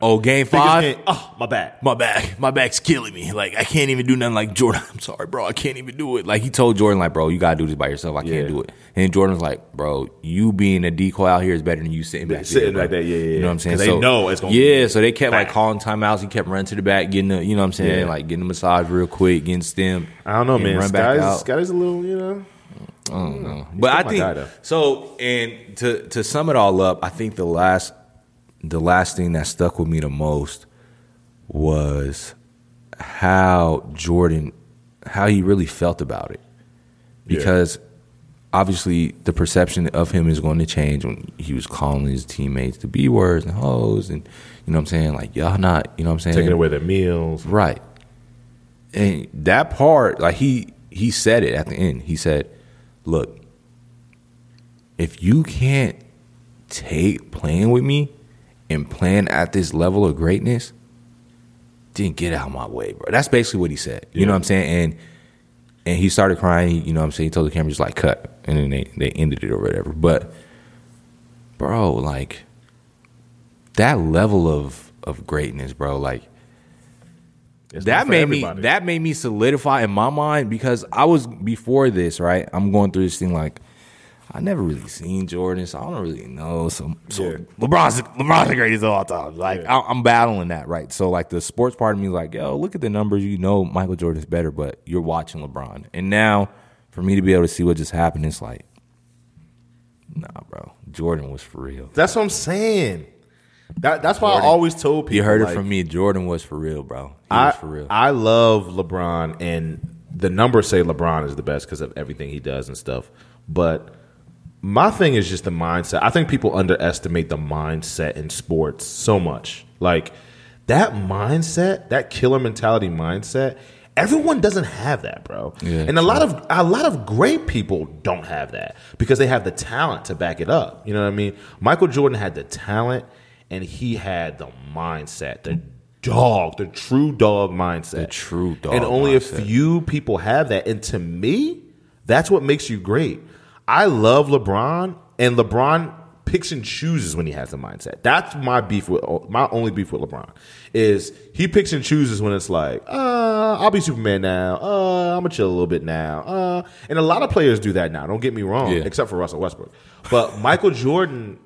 Oh, game five. game- Oh, my back. My back, my back's killing me. Like I can't even do nothing. Like Jordan, *laughs* I'm sorry, bro. I can't even do it. Like he told Jordan, like, bro, you gotta do this by yourself. I Yeah. can't do it. And Jordan's like, bro, you being a decoy out here is better than you sitting back Sitting there, back bro. there, yeah, yeah, You know what I'm saying? 'Cause they know it's gonna be Yeah, so they kept like calling timeouts. He kept running to the back, getting the, you know what I'm saying, Yeah. like getting the massage real quick, getting stem. I don't know, man. Run back Scottie's, out. Scottie's a little, you know. I don't know. He's But I think guy, so. And to to sum it all up, I think the last the last thing that stuck with me the most was how Jordan how he really felt about it Yeah. because obviously the perception of him is going to change when he was calling his teammates the b words and hoes and you know what I'm saying like y'all not you know what I'm saying Taking away their meals. Right. And that part, like he he said it at the end. He said, "Look, if you can't take playing with me and playing at this level of greatness, didn't get out of my way, bro." That's basically what he said. You know what I'm saying? And and he started crying. You know what I'm saying? He told the camera just like cut, and then they they ended it or whatever. But bro, like that level of of greatness, bro, like It's that made everybody. me that made me solidify in my mind because I was before this, right? I'm going through this thing like I never really seen Jordan, so I don't really know. So, so Yeah. LeBron's LeBron's the greatest of all time. Like Yeah. I, I'm battling that, right? So like the sports part of me is like, yo, look at the numbers. You know Michael Jordan's better, but you're watching LeBron, and now for me to be able to see what just happened, it's like, nah, bro, Jordan was for real. That's what I'm saying. That, that's why I always told people. You heard like, it from me. Jordan was for real, bro. He I, was for real. I love LeBron, and the numbers say LeBron is the best because of everything he does and stuff. But my thing is just the mindset. I think people underestimate the mindset in sports so much. Like that mindset, that killer mentality mindset, Everyone doesn't have that, bro. Yeah, and a lot of a lot of great people don't have that because they have the talent to back it up. You know what I mean? Michael Jordan had the talent and he had the mindset, the dog, the true dog mindset. The true dog And only mindset. a few people have that. And to me, that's what makes you great. I love LeBron, and LeBron picks and chooses when he has the mindset. That's my beef with my only beef with LeBron is he picks and chooses when it's like, uh, I'll be Superman now. Uh, I'm gonna chill a little bit now. Uh, and a lot of players do that now. Don't get me wrong, Yeah. except for Russell Westbrook. But Michael Jordan,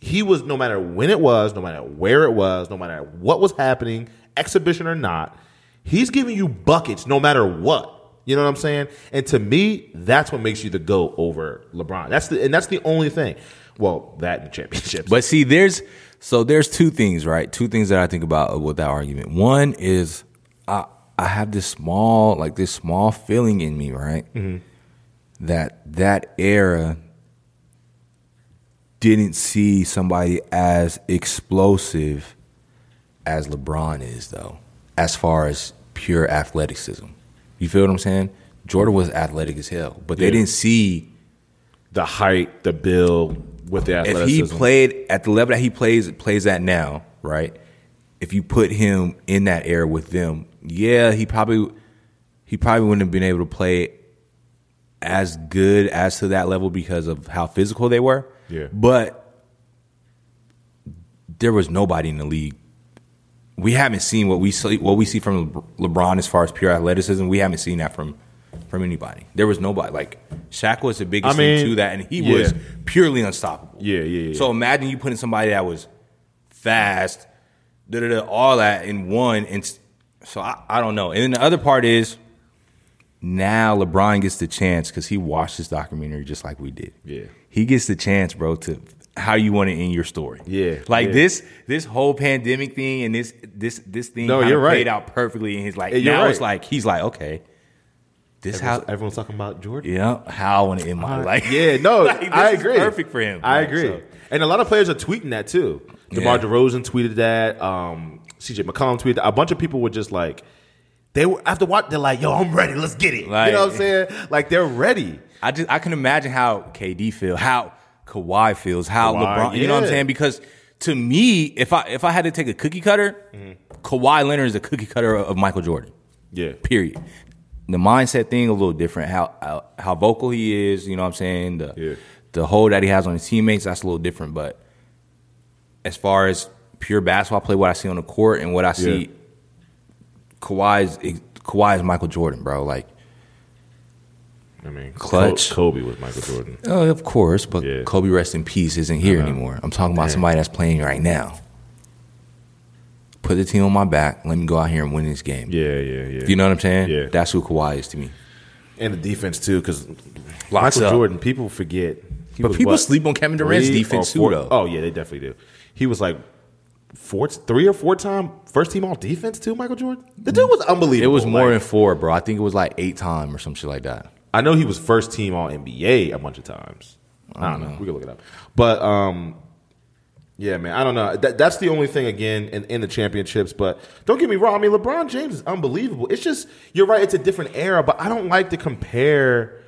he was no matter when it was, no matter where it was, no matter what was happening, exhibition or not, he's giving you buckets no matter what. You know what I'm saying? And to me, that's what makes you the go over LeBron. That's the and that's the only thing. Well, that and championships. But see, there's so there's two things, right? Two things that I think about with that argument. One is I I have this small like this small feeling in me, right? Mm-hmm. That that era didn't see somebody as explosive as LeBron is, though, as far as pure athleticism. You feel what I'm saying? Jordan was athletic as hell, but they Yeah. didn't see the height, the build with the if he played at the level that he plays plays at now, right? If you put him in that era with them, yeah, he probably he probably wouldn't have been able to play as good as to that level because of how physical they were. Yeah. But there was nobody in the league. We haven't seen what we see what we see from LeBron as far as pure athleticism. We haven't seen that from from anybody. There was nobody like Shaq was the biggest I mean, thing to that, and he yeah. was purely unstoppable. Yeah, yeah, yeah. So imagine you putting somebody that was fast, da da da, all that in one. And so I, I don't know. And then the other part is now LeBron gets the chance because he watched this documentary just like we did. Yeah. he gets the chance, bro, to how you want it in your story. Yeah, like yeah. this this whole pandemic thing and this this this thing. No, you're right. Played out perfectly, and he's like Yeah, now it's like he's like okay, this how everyone's, everyone's talking about Jordan. yeah how I want to end my life. Yeah, no, *laughs* Like, this I is agree. perfect for him. I Like, agree. so- And a lot of players are tweeting that too. DeMar Yeah. DeRozan tweeted that. Um, CJ McCollum tweeted that. A bunch of people were just like, they were after what they're like, yo, I'm ready. Let's get it. Like- you know what I'm saying? Like they're ready. I just I can imagine how KD feel, how Kawhi feels, how Kawhi, LeBron. You know what I'm saying? Because to me, if I if I had to take a cookie cutter, Mm-hmm. Kawhi Leonard is a cookie cutter of Michael Jordan. Yeah. Period. The mindset thing a little different. How how, how vocal he is. You know what I'm saying? The Yeah. the hold that he has on his teammates that's a little different. But as far as pure basketball play, what I see on the court and what I see, Yeah. Kawhi is Kawhi is Michael Jordan, bro. Like. I mean, Clutch. Kobe was Michael Jordan. Oh, of course, but Yeah. Kobe, rest in peace, isn't here know. anymore. I'm talking about somebody that's playing right now. Put the team on my back. Let me go out here and win this game. Yeah, yeah, yeah. You know what I'm saying? Yeah. That's who Kawhi is to me. and the defense too, because Locks Michael up. Jordan, people forget. He But was, people what, sleep on Kevin Durant's three defense or too, though. Oh yeah, they definitely do. He was like four, three or four time first team all defense too. Michael Jordan, the dude was unbelievable. It was more Like, than four, bro. I think it was like eight time or some shit like that. I know he was first team all NBA a bunch of times. I don't know. We can look it up. But um, yeah, man, I don't know. That, that's the only thing again in, in the championships. But don't get me wrong. I mean, LeBron James is unbelievable. It's just you're right. It's a different era, but I don't like to compare.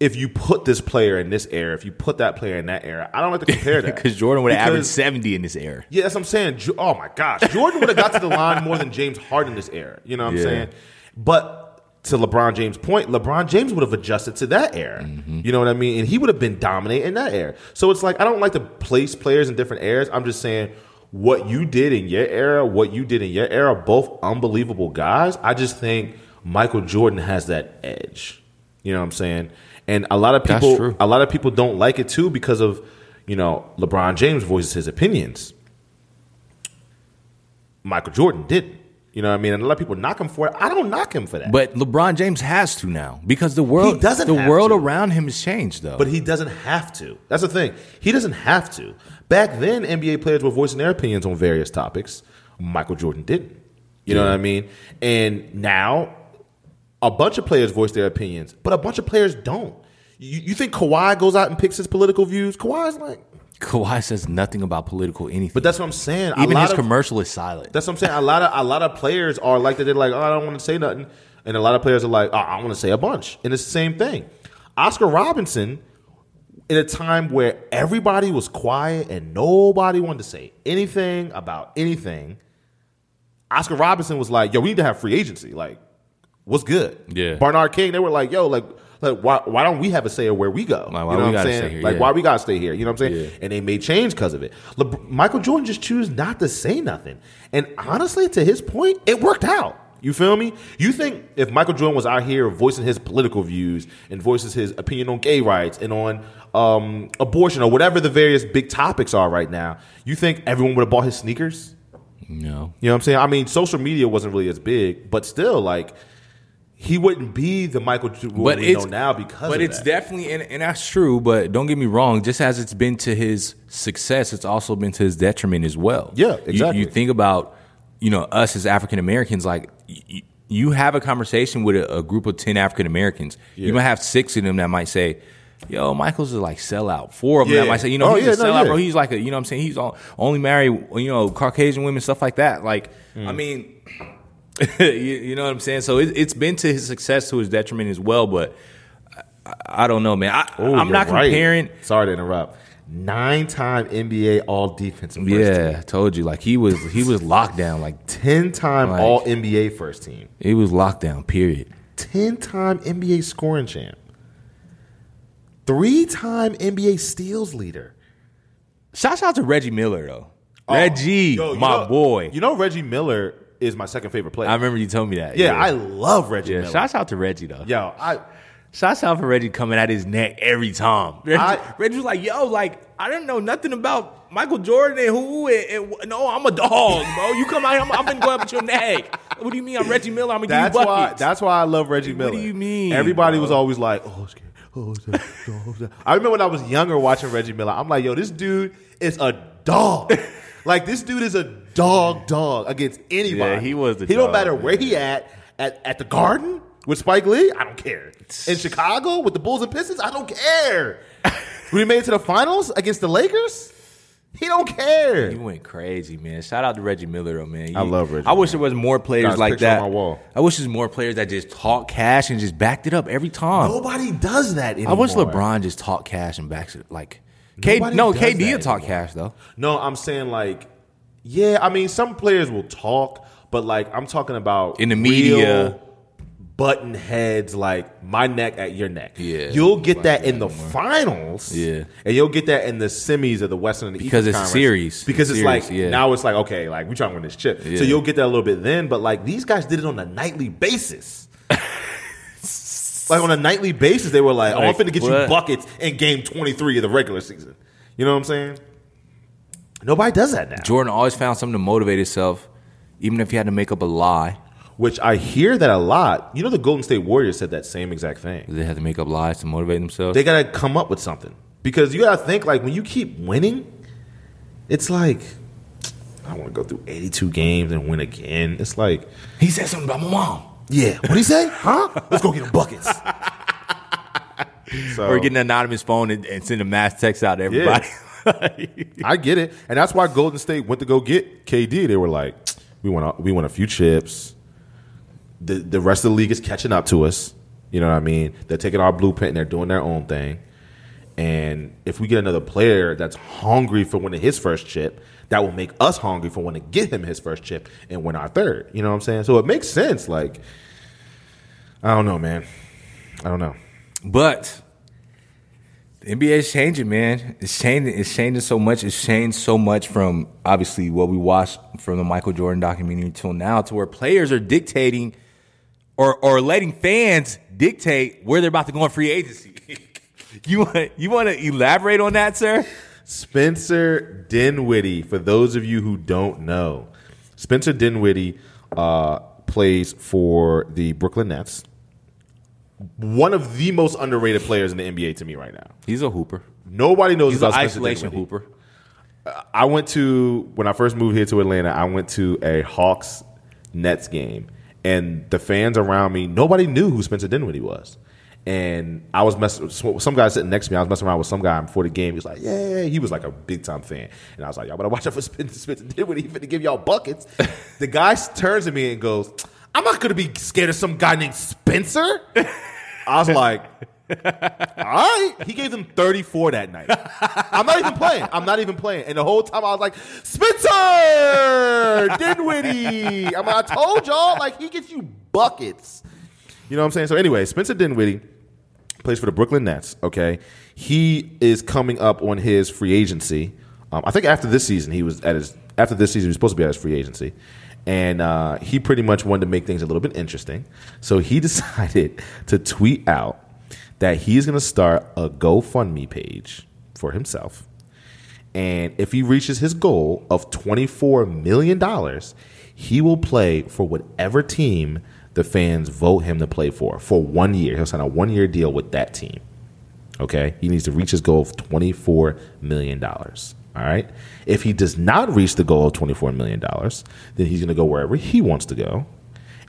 If you put this player in this era, if you put that player in that era, I don't like to compare that *laughs* Because Jordan would have averaged 70 in this era. yeah, that's what I'm saying. Oh my gosh, Jordan would have got to the line more than James Harden in this era. You know what I'm Yeah. saying? But to LeBron James' point, LeBron James would have adjusted to that era. Mm-hmm. You know what I mean? And he would have been dominating that era. So it's like I don't like to place players in different eras. I'm just saying what you did in your era, what you did in your era, both unbelievable guys. I just think Michael Jordan has that edge. You know what I'm saying? And a lot of people, a lot of people don't like it too because of you know LeBron James voices his opinions. Michael Jordan didn't. You know what I mean? And a lot of people knock him for it. I don't knock him for that. But LeBron James has to now because the world He doesn't the world to. around him has changed though. But he doesn't have to. That's the thing. He doesn't have to. Back then, NBA players were voicing their opinions on various topics. Michael Jordan didn't. You know what I mean? And now, a bunch of players voice their opinions, but a bunch of players don't. You, you think Kawhi goes out and picks his political views? Kawhi's like, *laughs* Kawhi says nothing about political anything. but that's what I'm saying. A Even lot his of- commercial is silent. That's what I'm saying. A lot of a lot of players are like that. They're like, oh, I don't want to say nothing and a lot of players are like, oh, I want to say a bunch, and it's the same thing. Oscar Robinson, in a time where everybody was quiet and nobody wanted to say anything about anything, Oscar Robinson was like, "Yo, we need to have free agency. Like, what's good?" Yeah. Bernard King, they were like, "Yo, like." Like why, why don't we have a say of where we go? Like, why you know we what I'm saying? here? Like Yeah. why we gotta stay here? You know what I'm saying? Yeah. And they made change because of it. LeBr- Michael Jordan just choose not to say nothing. And honestly, to his point, it worked out. You feel me? You think if Michael Jordan was out here voicing his political views and voices his opinion on gay rights and on um, abortion or whatever the various big topics are right now, you think everyone would have bought his sneakers? No. You know what I'm saying? I mean, social media wasn't really as big, but still, like, he wouldn't be the Michael Jordan But we know now because But it's that. definitely and, and that's true. But don't get me wrong. Just as it's been to his success, it's also been to his detriment as well. Yeah, You- exactly. You, think about you know us as African Americans. Like y- you have a conversation with a, a group of ten African Americans. You might have six of them that might say. Yo, Michael's is like sellout. Four of them Yeah. that might say, you know, Oh, he's yeah, a no, sellout, yeah. bro. He's like a, you know, what I'm saying he's on, only married, you know, Caucasian women, stuff like that. Like, Mm. I mean, you, you know what I'm saying? So it, it's been to his success to his detriment as well. But I, I don't know, man. I, I'm you're not right. comparing. Sorry to interrupt. Nine-time NBA All Defensive First Yeah, Team. Told you, like he was he was locked down. Like Ten-time Like- All NBA First Team. he was locked down. Period. Ten-time NBA scoring champ. Three-time NBA steals leader. Shouts out to Reggie Miller though. Oh, Reggie, Oh, Yo, my know- boy. You know Reggie Miller is my second favorite player. I remember you told me that. yeah, I love Reggie yeah. Miller. Shouts out to Reggie though. Yo, I Shouts out for Reggie coming at his neck every time. *laughs* Reggie, I- Reggie was like, "Yo, like I didn't know nothing about Michael Jordan and who and, and no, I'm a dog, bro. You come out here, I'm, I'm gonna go up at your neck. What do you mean? I'm Reggie Miller. I'm gonna that's give you why that's why I love Reggie Miller. What do you mean, Everybody bro? was always like, "Oh, it's scared. Oh, it's that. Oh, it's that." I remember when I was younger watching Reggie Miller. I'm like, "Yo, this dude is a dog. *laughs* like this dude is a dog, dog against anybody. Yeah, he was the He don't dog, matter where he at at at the Garden with Spike Lee. I don't care. In Chicago with the Bulls and Pistons, I don't care. *laughs* when he made it to the finals against the Lakers, he don't care. He went crazy, man. Shout out to Reggie Miller, though, man. I love Reggie I wish there was more Got players his like picture on that. my wall. I wish there's more players that just talk cash and just backed it up every time. Nobody does that I wish LeBron just talk cash and backs it. Like, K, Nobody no, KD that will talk anymore. cash though. No, I'm saying like, yeah. I mean, some players will talk, but like, I'm talking about In the media. button heads, like my neck at your neck. Yeah. you'll get that in the finals. Yeah. and you'll get that in the semis of the Western and the Because Eastern it's Conference. series. Because It's series, like yeah. now it's like okay, like we trying to win this chip. Yeah. So you'll get that a little bit then, but like these guys did it on a nightly basis. *laughs* like on a nightly basis, they were like, "Oh, I'm Like, finna get you buckets in game 23 of the regular season." You know what I'm saying? Nobody does that now. Jordan always found something to motivate himself, even if he had to make up a lie. Which I hear that a lot. You know, the Golden State Warriors said that same exact thing. They had to make up lies to motivate themselves. They gotta come up with something because you gotta think like when you keep winning, it's like I want to go through 82 games and win again. It's like, he said something about my mom. yeah, what he say? *laughs* Huh? Let's go get him buckets. *laughs* so Or getting an anonymous phone and, and send a mass text out to everybody. I get it, and that's why Golden State went to go get KD. They were like, we want a, we want a few chips. The the rest of the league is catching up to us. You know what I mean? They're taking our blueprint and they're doing their own thing. And if we get another player that's hungry for winning his first chip, that will make us hungry for wanting to get him his first chip and win our third. You know what I'm saying? So it makes sense. Like, I don't know, man. I don't know. But the NBA is changing, man. It's changing. It's changing so much. It's changed so much from obviously what we watched from the Michael Jordan documentary till now, to where players are dictating or or letting fans dictate where they're about to go in free agency. *laughs* you want you want to elaborate on that, sir? Spencer Dinwiddie, for those of you who don't know, Spencer Dinwiddie uh, plays for the Brooklyn Nets. One of the most underrated players in the NBA to me right now. He's a hooper. Nobody knows He's an about Spencer isolation Dinwiddie. hooper. Uh, I went to when I first moved here to Atlanta. I went to a Hawks Nets game, and the fans around me, nobody knew who Spencer Dinwiddie was. And I was messing some guy sitting next to me. I was messing around with some guy before the game. He was like, "Yeah," he was like a big time fan, and I was like, "Y'all better watch out for Spencer, Spencer Dinwiddie. He finna give y'all buckets." *laughs* the guy turns to me and goes, I'm not gonna be scared of some guy named Spencer. I was like, *laughs* all right. He gave them 34 that night. I'm not even playing. I'm not even playing. And the whole time I was like, Spencer Dinwiddie. I'm like, I told y'all, like he gets you buckets. You know what I'm saying? So anyway, Spencer Dinwiddie plays for the Brooklyn Nets. Okay, he is coming up on his free agency. Um, I think after this season, he was at his after this season he was supposed to be at his free agency, and uh, he pretty much wanted to make things a little bit interesting. So he *laughs* decided to tweet out that he's going to start a GoFundMe page for himself, and if he reaches his goal of twenty four million dollars, he will play for whatever team the fans vote him to play for for one year. He'll sign a one year deal with that team. Okay, he needs to reach his goal of twenty four million dollars. All right. If he does not reach the goal of twenty four million dollars, then he's going to go wherever he wants to go,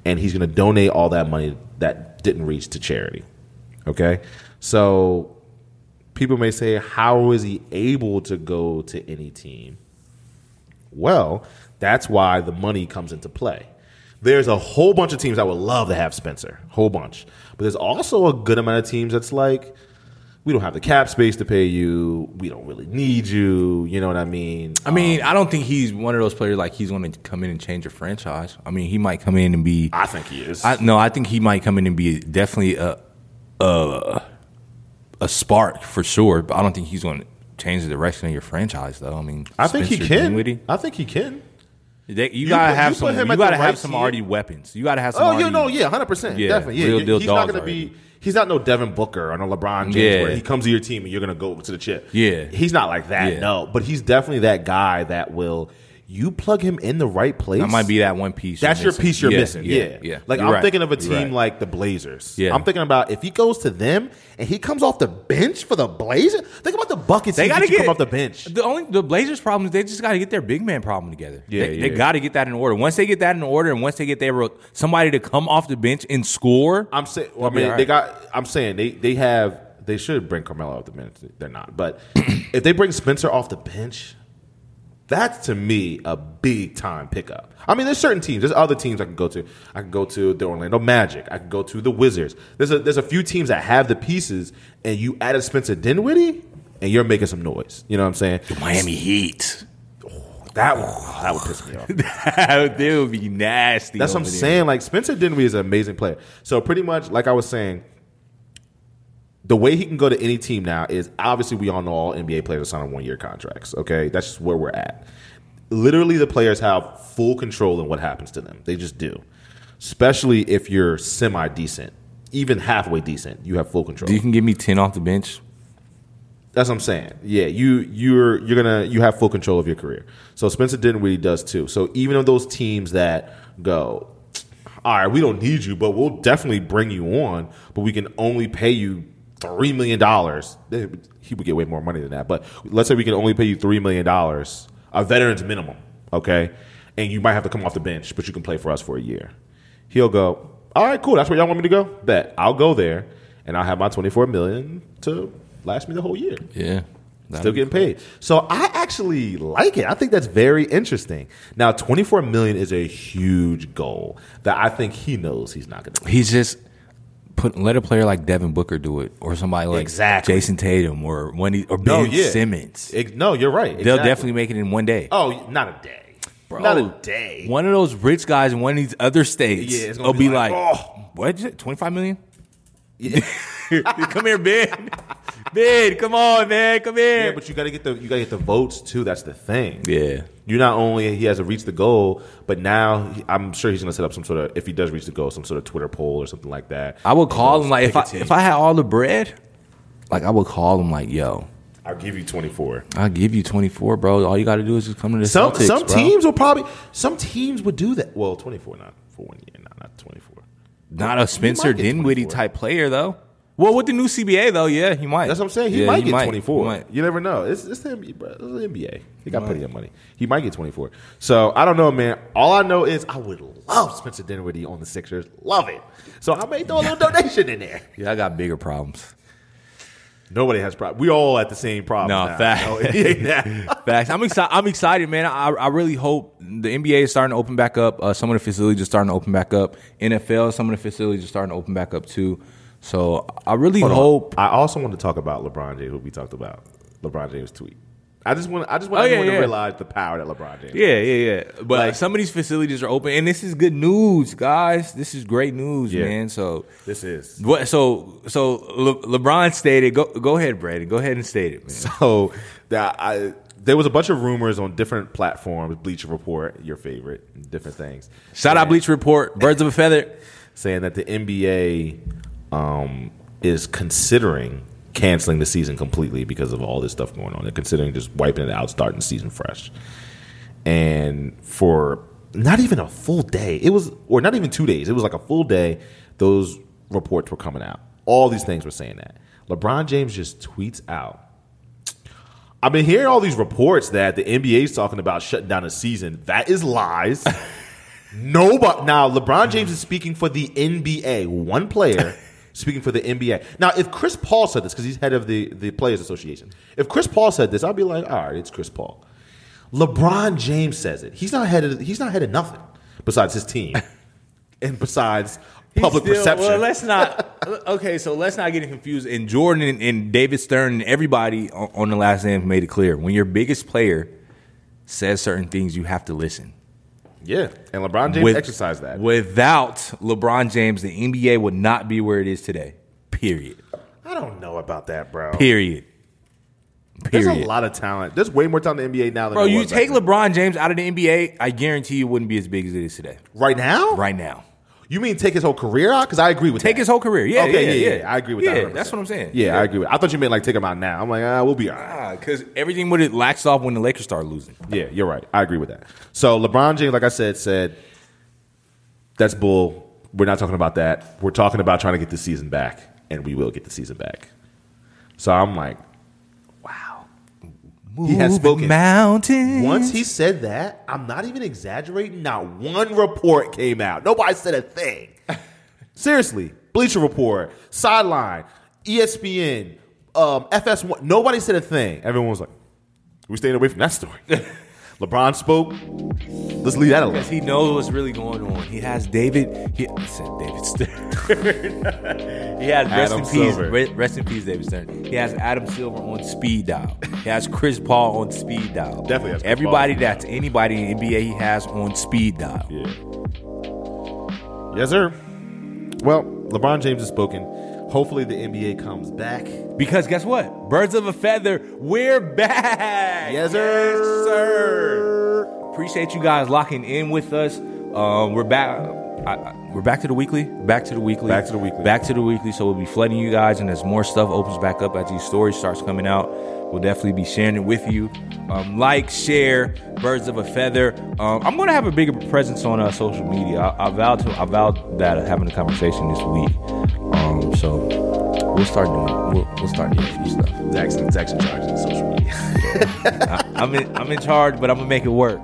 and he's going to donate all that money that didn't reach to charity. Okay, so people may say, how is he able to go to any team? Well, that's why the money comes into play. There's a whole bunch of teams that would love to have Spencer, whole bunch. But there's also a good amount of teams that's like, we don't have the cap space to pay you. We don't really need you. You know what I mean? I mean, um, I don't think he's one of those players like he's going to come in and change a franchise. I mean, he might come in and be. I think he is. I, no, I think he might come in and be definitely a a, a spark for sure. But I don't think he's going to change the direction of your franchise, though. I mean, I think he can. Dinwiddie, I think he can. they, you, You gotta put- have you some. You gotta have right some tier. already weapons. You gotta have some. Oh, already, yeah, no, yeah, hundred percent, Yeah, definitely. Yeah, real deal he's not going to be. He's not no Devin Booker or no LeBron James Yeah. where he comes to your team and you're going to go to the chip. Yeah. he's not like that. Yeah. No, but he's definitely that guy that will. You plug him in the right place. That might be that one piece. That's your missing. piece you're Yeah, missing. Yeah, yeah. Like You're I'm right. thinking of a team right. like the Blazers. Yeah. I'm thinking about if he goes to them and he comes off the bench for the Blazers. Think about the buckets They he got to get come off the bench. The only the Blazers' problem is they just got to get their big man problem together. Yeah, they, yeah. they got to get that in order. Once they get that in order, and once they get their somebody to come off the bench and score, I'm saying. Well, I mean, all they got. I'm saying they they have. They should bring Carmelo off the bench. They're not. But *clears throat* if they bring Spencer off the bench, that's to me a big time pickup. I mean, there's certain teams. There's other teams I can go to. I can go to the Orlando Magic. I can go to the Wizards. There's a there's a few teams that have the pieces, and you added Spencer Dinwiddie, and you're making some noise. You know what I'm saying? The Miami Heat. Oh, that would, that would piss me off. *laughs* that would be nasty. That's what I'm there. saying. Like Spencer Dinwiddie is an amazing player. So pretty much, like I was saying, the way he can go to any team now is obviously we all know all NBA players are signing one year contracts. Okay, that's just where we're at. Literally, the players have full control in what happens to them. They just do. Especially if you're semi decent, even halfway decent, you have full control. You can give me ten off the bench. That's what I'm saying. Yeah, you you're you're gonna you have full control of your career. So Spencer Dinwiddie does too. So even of those teams that go, all right, we don't need you, but we'll definitely bring you on, but we can only pay you three million dollars. He would get way more money than that, but let's say we can only pay you three million dollars, a veteran's minimum, okay, and you might have to come off the bench, but you can play for us for a year. He'll go, all right, cool. That's where y'all want me to go. Bet I'll go there, and I'll have my twenty four million to last me the whole year Yeah, still getting paid. So I actually like it. I think that's very interesting. Now, 24 million is a huge goal that I think he knows he's not going to. He's just put let a player like Devin Booker do it, or somebody like Exactly. Jayson Tatum, or when he or Ben No, yeah. Simmons. No, you're right. They'll definitely make it in one day. Oh, not a day. Bro, not a day. One of those rich guys in one of these other states Yeah, will be be like, like, oh. what is it? Twenty five million? *laughs* come here, Ben. Ben, come on, man. Come here. Yeah, but you got to get the you got to get the votes too. That's the thing. Yeah. You not only he has to reach the goal, but now he- I'm sure he's going to set up some sort of if he does reach the goal, some sort of Twitter poll or something like that. I would call him like if I pick a team. if I had all the bread, like I would call him like, yo, I'll give you 24. I'll give you twenty four, bro. All you got to do is just come to the Some Celtics, some bro. teams will probably some teams would do that. Well, 24 not for one year, not not 24. Not a Spencer Dinwiddie type player though. Well, with the new CBA though, yeah, he might. That's what I'm saying. He Yeah, might get 24. He might. You never know. It's, it's the NBA, bro. It's the NBA. He got plenty of money. He might get 24. So I don't know, man. All I know is I would love Spencer Dinwiddie on the Sixers. Love it. So I may throw a little donation in there. *laughs* Yeah, I got bigger problems. Nobody has problem. We all at the same problem. No, now. fact. No, it ain't that. Facts. I'm excited. I'm excited, man. I, I really hope the NBA is starting to open back up. Uh, some of the facilities are starting to open back up. NFL, some of the facilities are starting to open back up too. So I really Hold on. hope. I also want to talk about LeBron James, who we talked about. LeBron James tweet. I just want. I just want Oh, yeah, everyone yeah. to realize the power that LeBron James. Yeah, yeah, yeah. But Like- some of these facilities are open, and this is good news, guys. This is great news, Yeah. man. So This is. what? So so Le- LeBron stated. Go go ahead, Brandon. Go ahead and state it, man. *laughs* So that I there was a bunch of rumors on different platforms, Bleacher Report, your favorite, different things. Shout out saying- Bleach Report. Birds of a feather. *laughs* saying that the NBA um, is considering canceling the season completely because of all this stuff going on. They're considering just wiping it out, starting the season fresh. And for not even a full day, it was, or not even two days, it was like a full day, those reports were coming out. All these things were saying that. LeBron James just tweets out. I've been hearing all these reports that the NBA is talking about shutting down a season. That is lies. *laughs* Nobody now. LeBron James is speaking for the NBA. One player speaking for the NBA. Now, if Chris Paul said this because he's head of the the Players Association, if Chris Paul said this, I'd be like, all right, it's Chris Paul. LeBron James says it. He's not head of. He's not head of nothing besides his team, *laughs* and besides public Still- perception. Well, let's not. *laughs* Okay, so let's not get confused. And Jordan and, and David Stern and everybody on, on the last name made it clear: when your biggest player says certain things, you have to listen. Yeah, and LeBron James With- exercised that. Without LeBron James, the NBA would not be where it is today. Period. I don't know about that, bro. Period. Period. There's a lot of talent. There's way more talent in the NBA now than Bro, you take. LeBron James out of the NBA, I guarantee you wouldn't be as big as it is today. right now. Right now. You mean take his whole career out? Because I agree with Take that. his whole career. Yeah, okay, yeah, yeah, yeah. I agree with Yeah, that. 100%. that's what I'm saying. Yeah, Yeah. I agree with. That. I thought you meant like take him out now. I'm like, ah, we'll be all right. Because everything would have latched off when the Lakers started losing. Yeah, you're right. I agree with that. So LeBron James, like I said, said that's bull. We're not talking about that. We're talking about trying to get the season back, and we will get the season back. So I'm like. He has spoken. mountains. Once he said that, I'm not even exaggerating. Not one report came out. Nobody said a thing. *laughs* Seriously, Bleacher Report, Sideline, ESPN, um, FS1. Nobody said a thing. Everyone was like, "We staying away from that story." *laughs* LeBron spoke. Let's leave that alone. Because he knows what's really going on. He has David. He I said David Stern. *laughs* he has rest Adam in peace. Silver. Rest in peace, David Stern. He has Adam Silver on speed dial. He has Chris Paul on speed dial. Definitely has Chris Everybody Paul. that's anybody in NBA he has on speed dial. Yeah. Yes, sir. Well, LeBron James has spoken. Hopefully, the NBA comes back. Because guess what? Birds of a feather, we're back. Yes, sir. sir. Appreciate you guys locking in with us. Um, we're back. I, I- we're back to the weekly. Back to the weekly. Back to the weekly. Back to the weekly. So we'll be flooding you guys, and as more stuff opens back up, as these stories starts coming out, we'll definitely be sharing it with you. Um, like, share, birds of a feather. Um, I'm gonna have a bigger presence on uh, social media. I, I vowed to. I vowed that having a conversation this week. Um, so we'll start doing. We'll, we'll start doing some stuff. Zach's, Zach's in charge of social *laughs* media. I'm in, I'm in charge, but I'm gonna make it work.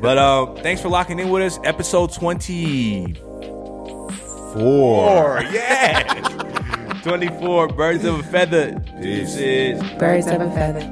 But um, thanks for locking in with us. Episode 24. Four. Yeah. *laughs* 24. Birds of a feather. Peace. Deuces. Birds of a feather.